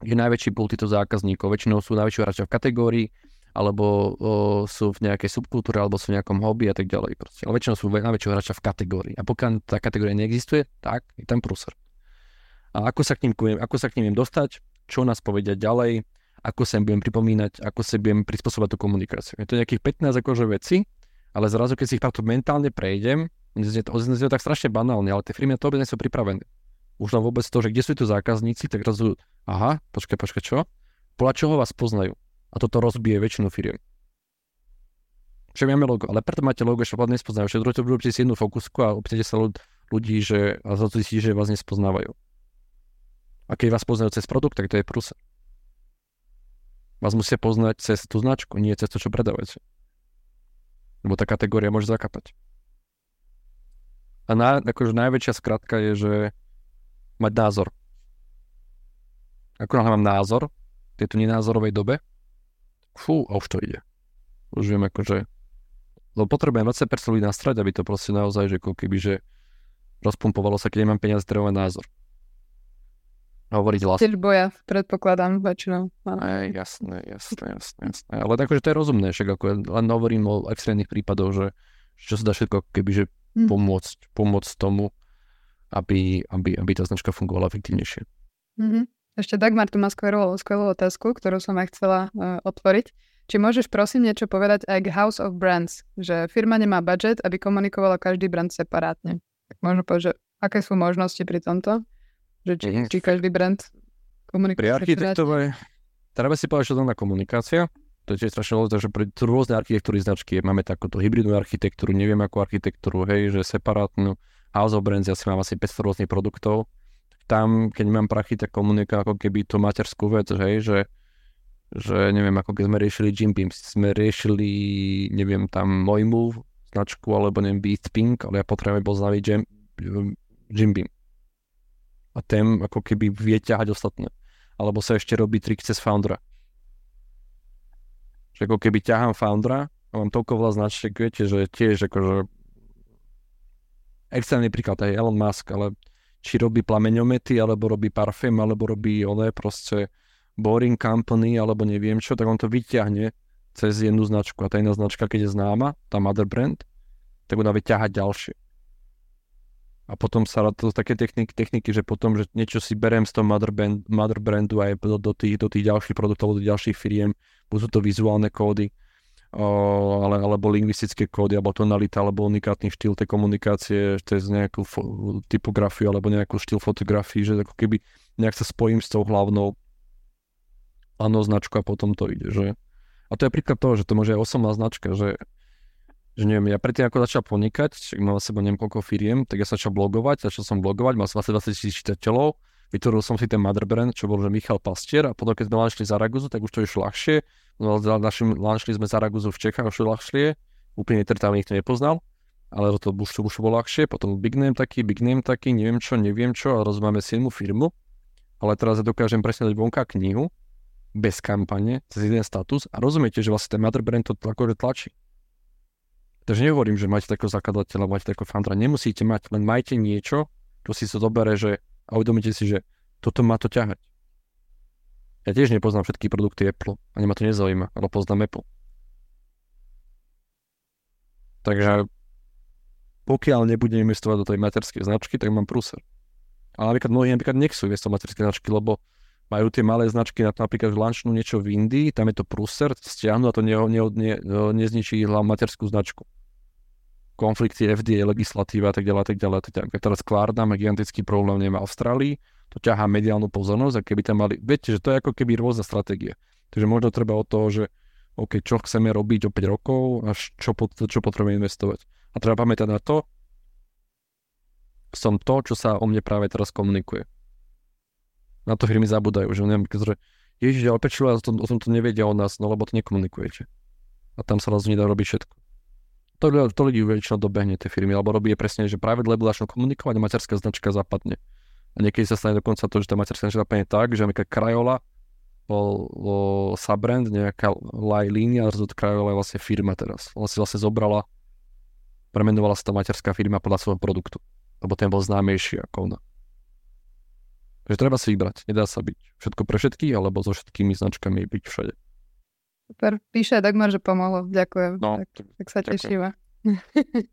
Je najväčší púl títo zákazníkov, väčšinou sú najväčší hráča v kategórii, alebo o, sú v nejakej subkultúre, alebo sú v nejakom hobby a tak ďalej. Proste. Ale väčšinou sú najväčšieho hráča v kategórii. A pokiaľ tá kategória neexistuje, tak je tam prúser. A ako sa k ním, ako sa k ním dostať, čo nás povedia ďalej, ako sa im budem pripomínať, ako sa budem prispôsobať tú komunikáciu. Je to nejakých 15 akože veci, ale zrazu, keď si ich takto mentálne prejdem, je to, je to tak strašne banálne, ale tie firmy na to vôbec nie sú pripravené. Už len vôbec to, že kde sú tu zákazníci, tak zrazu, aha, počkaj, počkaj, čo? Podľa čoho vás poznajú? A toto rozbije väčšinu firiem. Však máme logo, ale preto máte logo, že vás nespoznajú. Však to robíte si jednu fokusku a opýtate sa ľudí, že, a zrazu si, že vás nespoznávajú. A keď vás poznajú cez produkt, tak to je prúsa. Vás musia poznať cez tú značku, nie cez to, čo predávate. Lebo tá kategória môže zakapať. A na, akože najväčšia skratka je, že mať názor. Ako mám názor v tejto nenázorovej dobe, fú, a už to ide. Už viem akože, lebo potrebujem 20% ľudí nastrať, aby to proste naozaj, že keby, že rozpumpovalo sa, keď nemám peniaze, treba názor. Hovoriť hlas. Tiež boja, predpokladám, väčšinou. Aj, jasné, jasné, jasné, jasné. Ale akože to je rozumné, však ako len hovorím o extrémnych prípadoch, že čo sa dá všetko keby, že hm. pomôcť, pomôcť tomu, aby, aby, aby tá značka fungovala efektívnejšie. Mm-hmm. Ešte Dagmar tu má skvelú, skvelú otázku, ktorú som aj chcela uh, otvoriť. Či môžeš prosím niečo povedať aj k House of Brands, že firma nemá budget, aby komunikovala každý brand separátne. Tak možno povedať, že aké sú možnosti pri tomto? Že či, či každý brand komunikuje Pri architektovej, treba si povedať, že to je komunikácia. To je tiež strašne dôležité, že pri rôzne architektúry značky máme takúto hybridnú architektúru, neviem akú architektúru, hej, že separátnu. House of Brands, ja si mám asi 500 rôznych produktov, tam, keď mám prachy, tak komunika ako keby to materskú vec, hej, že, že neviem, ako keď sme riešili Jim Beam, sme riešili, neviem, tam môj move, značku, alebo neviem, Beat Pink, ale ja potrebujem poznaviť Jim, Jim Beam. A ten ako keby vie ťahať ostatné. Alebo sa ešte robí trik cez foundera. Že ako keby ťahám foundera a mám toľko veľa značiek, viete, že tiež akože extrémny príklad aj Elon Musk, ale či robí plameňomety, alebo robí parfém, alebo robí oné proste boring company, alebo neviem čo, tak on to vyťahne cez jednu značku. A tá jedna značka, keď je známa, tá mother brand, tak ona vyťahať ďalšie. A potom sa to také techniky, techniky, že potom, že niečo si berem z toho mother, brand, mother brandu aj do, do, tých, do tých ďalších produktov, do ďalších firiem, budú to vizuálne kódy, ale, alebo lingvistické kódy, alebo tonalita, alebo unikátny štýl tej komunikácie, cez nejakú fo- typografiu, alebo nejakú štýl fotografii, že ako keby nejak sa spojím s tou hlavnou hlavnou značkou a potom to ide, že? A to je príklad toho, že to môže aj osobná značka, že, že neviem, ja predtým ako začal podnikať, mal na seba neviem koľko firiem, tak ja sa začal blogovať, začal som blogovať, mal som asi 20 tisíc čitateľov, vytvoril som si ten mother brand, čo bol že Michal Pastier a potom keď sme launchli Zaragozu, tak už to išlo ľahšie, No, našim, launchli sme Zaragozu v Čechách, už ľahšie, úplne tam nikto nepoznal, ale to už, už bolo ľahšie, potom Big Name taký, Big Name taký, neviem čo, neviem čo, a rozmáme 7 firmu, ale teraz ja dokážem presne dať vonka knihu, bez kampane, cez jeden status. A rozumiete, že vlastne ten mother brand to akože tlačí. Takže nehovorím, že máte takého zakladateľa, máte takého foundera, nemusíte mať, len majte niečo, čo si to zobere, že a uvedomíte si, že toto má to ťahať. Ja tiež nepoznám všetky produkty Apple, ani ma to nezaujíma, ale poznám Apple. Takže pokiaľ nebudem investovať do tej materskej značky, tak mám prúser. Ale napríklad mnohí napríklad nechcú investovať do materskej značky, lebo majú tie malé značky na to napríklad lanchnú niečo v Indii, tam je to prúser, stiahnu a to ne, ne, ne, nezničí materskú značku. Konflikty FDA, legislatíva a tak ďalej, tak ďalej. tak ďalej. Teraz Klarna má gigantický problém v Austrálii, to ťahá mediálnu pozornosť a keby tam mali, viete, že to je ako keby rôzna stratégia. Takže možno treba od toho, že OK, čo chceme robiť o 5 rokov a čo, čo potrebujeme investovať. A treba pamätať na to, som to, čo sa o mne práve teraz komunikuje. Na to firmy zabudajú, že neviem, že Ježiš, ale prečo o, tom, o tomto nevedia o nás, no lebo to nekomunikujete. A tam sa raz nedá robiť všetko. To, to ľudí väčšinou dobehne tie firmy, alebo robí je presne, že práve lebo začnú komunikovať a materská značka zapadne. A niekedy sa stane dokonca to, že tá materská značka zapadne tak, že napríklad Crayola bol, bol subbrand, nejaká line línia, ale je vlastne firma teraz. Ona si vlastne zobrala, premenovala sa tá materská firma podľa svojho produktu, lebo ten bol známejší ako ona. Takže treba si vybrať, nedá sa byť všetko pre všetkých, alebo so všetkými značkami byť všade. Super, píše Dagmar, že pomohlo, ďakujem. No, tak, tak sa ďakujem. tešíme.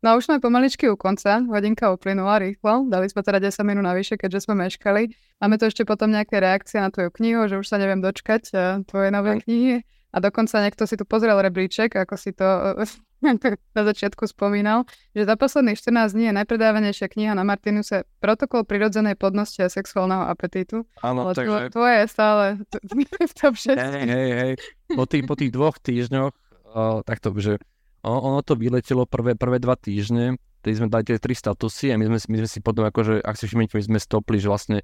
No už sme pomaličky u konca, hodinka uplynula rýchlo, dali sme teda 10 minút navyše, keďže sme meškali. Máme tu ešte potom nejaké reakcie na tvoju knihu, že už sa neviem dočkať uh, tvoje nové knihy. A dokonca niekto si tu pozrel rebríček, ako si to na začiatku spomínal, že za posledných 14 dní je najpredávanejšia kniha na Martinuse Protokol prirodzenej plodnosti a sexuálneho apetítu. Áno, takže... Tvoje je stále v top 6. Hej, hej, hej. Po tých, po tých dvoch týždňoch, uh, takto, že ono to vyletelo prvé, prvé dva týždne, tedy sme dali tie tri statusy a my sme, my sme si potom akože, ak si všimnete, my sme stopli, že vlastne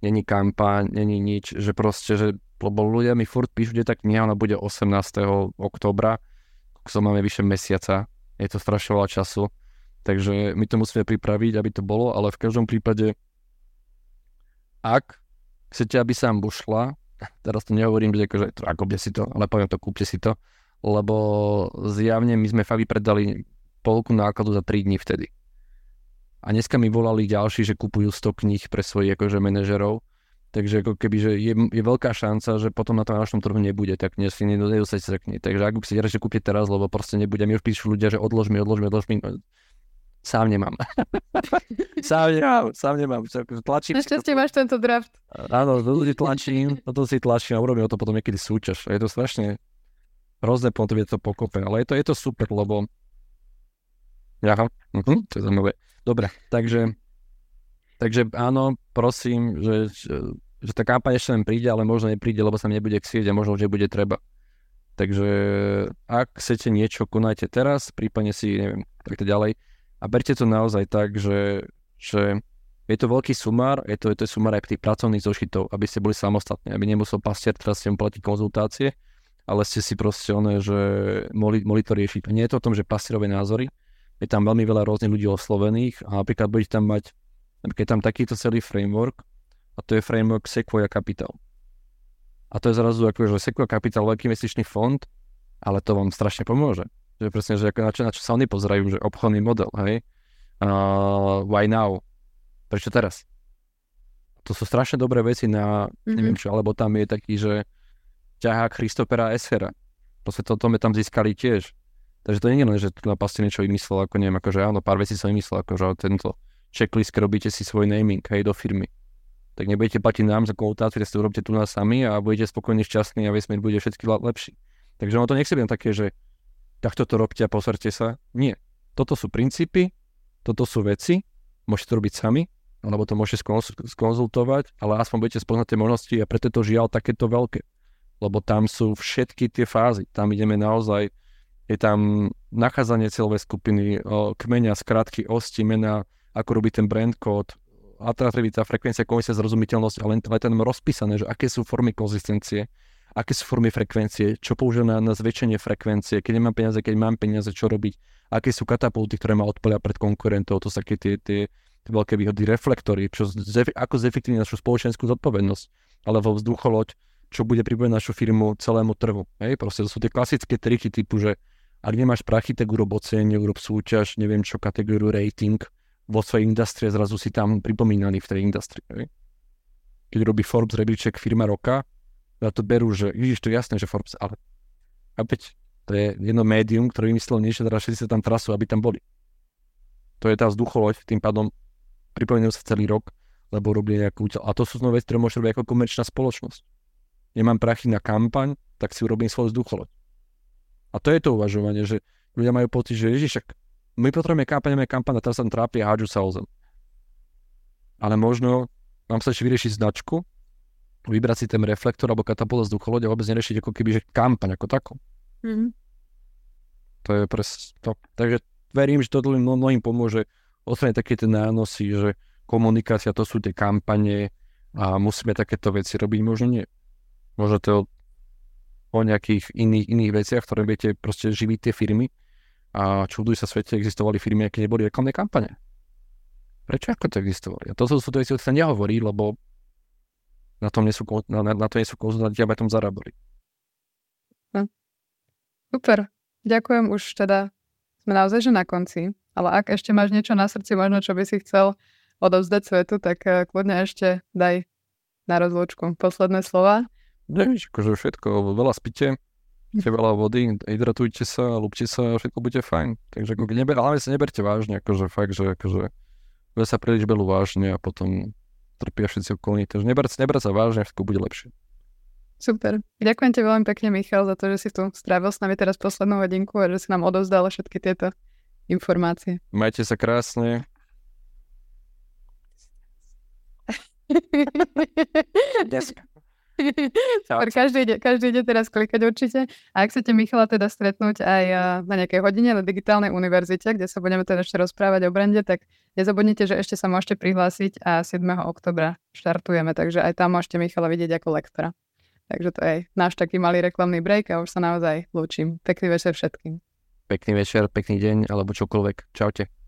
není kampaň, není nič, že proste, že lebo ľudia mi furt píšu, že tá kniha ona bude 18. oktobra, som máme vyše mesiaca, je to strašne veľa času, takže my to musíme pripraviť, aby to bolo, ale v každom prípade, ak chcete, aby sa vám bušla, teraz to nehovorím, že akože, ako si to, ale poviem to, kúpte si to, lebo zjavne my sme fakt vypredali polku nákladu za 3 dní vtedy. A dneska mi volali ďalší, že kupujú 100 kníh pre svojich akože manažerov. Takže ako keby, že je, je veľká šanca, že potom na tom našom trhu nebude, tak dnes si nedostanete sa knihy. Takže ak si že kúpiť teraz, lebo proste nebude, mi už píšu ľudia, že odlož mi, odlož mi, odlož mi. Sám nemám. sám nemám, sám nemám. Tlačím Našťastie máš tento draft. Áno, to si tlačím, toto si tlačím a urobím o to potom niekedy súťaž. A je to strašne, hrozné potom je to pokope, ale je to, je to super, lebo Aha, uh-huh, to je zaujímavé. Dobre, takže, takže áno, prosím, že, že tá kampaň ešte len príde, ale možno nepríde, lebo sa nebude ksieť a možno už nebude treba. Takže ak chcete niečo, konajte teraz, prípadne si, neviem, takto ďalej. A berte to naozaj tak, že, že je to veľký sumár, je to, je to sumár aj tých pracovných zošitov, aby ste boli samostatní, aby nemusel pastier teraz ste platiť konzultácie, ale ste si proste oné, že mohli, mohli to riešiť. Nie je to o tom, že pasírové názory, je tam veľmi veľa rôznych ľudí oslovených a napríklad budete tam mať, napríklad tam takýto celý framework a to je framework Sequoia Capital. A to je zrazu ako, že Sequoia Capital, veľký investičný fond, ale to vám strašne pomôže. Že presne, že na čo, na čo sa oni pozerajú, že obchodný model, hej? Uh, why now? Prečo teraz? To sú strašne dobré veci na, mm-hmm. neviem čo, alebo tam je taký, že ťahák Christopera Esfera. Proste to, to tam získali tiež. Takže to nie je len, že tu na paste niečo vymyslel, ako neviem, akože áno, pár vecí som vymyslel, akože tento checklist, robíte si svoj naming, hej, do firmy. Tak nebudete platiť nám za konultáciu, si to urobíte tu na sami a budete spokojní, šťastní a vesmír bude všetky lepší. Takže ono to nechce byť také, že takto to robte a poserte sa. Nie. Toto sú princípy, toto sú veci, môžete to robiť sami, alebo to môžete skonzultovať, ale aspoň budete spoznať tie možnosti a preto to žiaľ takéto veľké lebo tam sú všetky tie fázy. Tam ideme naozaj, je tam nachádzanie celovej skupiny, kmeňa, skratky, osti, mena, ako robí ten brand kód, atraktivita, frekvencia, komisia, zrozumiteľnosť, ale ale tam rozpísané, že aké sú formy konzistencie, aké sú formy frekvencie, čo použijem na, na zväčšenie frekvencie, keď nemám peniaze, keď mám peniaze, čo robiť, aké sú katapulty, ktoré ma odpalia pred konkurentov, to sú také tie, tie, tie veľké výhody, reflektory, čo, ako zefektívne našu spoločenskú zodpovednosť, alebo vzducholoď, čo bude pripojené našu firmu celému trhu. Hej? Proste to sú tie klasické triky typu, že ak nemáš prachy, tak urob ocenie, urob súťaž, neviem čo, kategóriu rating, vo svojej industrie zrazu si tam pripomínaný v tej industrii. Keď robí Forbes rebríček firma roka, na to berú, že vidíš, to je jasné, že Forbes, ale opäť, to je jedno médium, ktoré vymyslelo niečo, teda všetci sa tam trasú, aby tam boli. To je tá vzducholoď, tým pádom pripomínajú sa celý rok, lebo robili nejakú... A to sú znova veci, ktoré môžeš robiť ako komerčná spoločnosť nemám prachy na kampaň, tak si urobím svoj vzducholoď. A to je to uvažovanie, že ľudia majú pocit, že ježiš, my potrebujeme kampaň, máme kampaň a teraz sa tam trápia a hádžu sa o zem. Ale možno mám sa ešte vyriešiť značku, vybrať si ten reflektor alebo katapult vzducholoď a vôbec neriešiť ako keby, že kampaň ako takú. Mm-hmm. To je pres to. Takže verím, že to mnohým pomôže odstrániť také tie nánosy, že komunikácia to sú tie kampane a musíme takéto veci robiť, možno nie. Možno to o nejakých iných, iných veciach, ktoré viete proste živiť tie firmy a čuduj sa svete, existovali firmy, aké neboli reklamné kampane. Prečo ako to existovali? A to sú, sú to veci, ktoré sa nehovorí, lebo na tom nie sú, na, na to nie sú konzultanti, aby tom zarábali. No. Super. Ďakujem už teda. Sme naozaj že na konci. Ale ak ešte máš niečo na srdci, možno čo by si chcel odovzdať svetu, tak eh, kľudne ešte daj na rozlúčku posledné slova. Nevíš, akože všetko, veľa spite, veľa vody, hydratujte sa, lúbte sa a všetko bude fajn. Takže ako neber, ale sa neberte vážne, akože fakt, že akože sa príliš belú vážne a potom trpia všetci okolní. Takže neber, neber sa vážne, všetko bude lepšie. Super. Ďakujem ti veľmi pekne, Michal, za to, že si tu strávil s nami teraz poslednú hodinku a že si nám odovzdal všetky tieto informácie. Majte sa krásne. Dneska. každý, ide, každý ide teraz klikať určite. A ak chcete Michala teda stretnúť aj na nejakej hodine na digitálnej univerzite, kde sa budeme teda ešte rozprávať o brande, tak nezabudnite, že ešte sa môžete prihlásiť a 7. oktobra štartujeme, takže aj tam môžete Michala vidieť ako lektora. Takže to je náš taký malý reklamný break a už sa naozaj lúčim. Pekný večer všetkým. Pekný večer, pekný deň alebo čokoľvek. Čaute.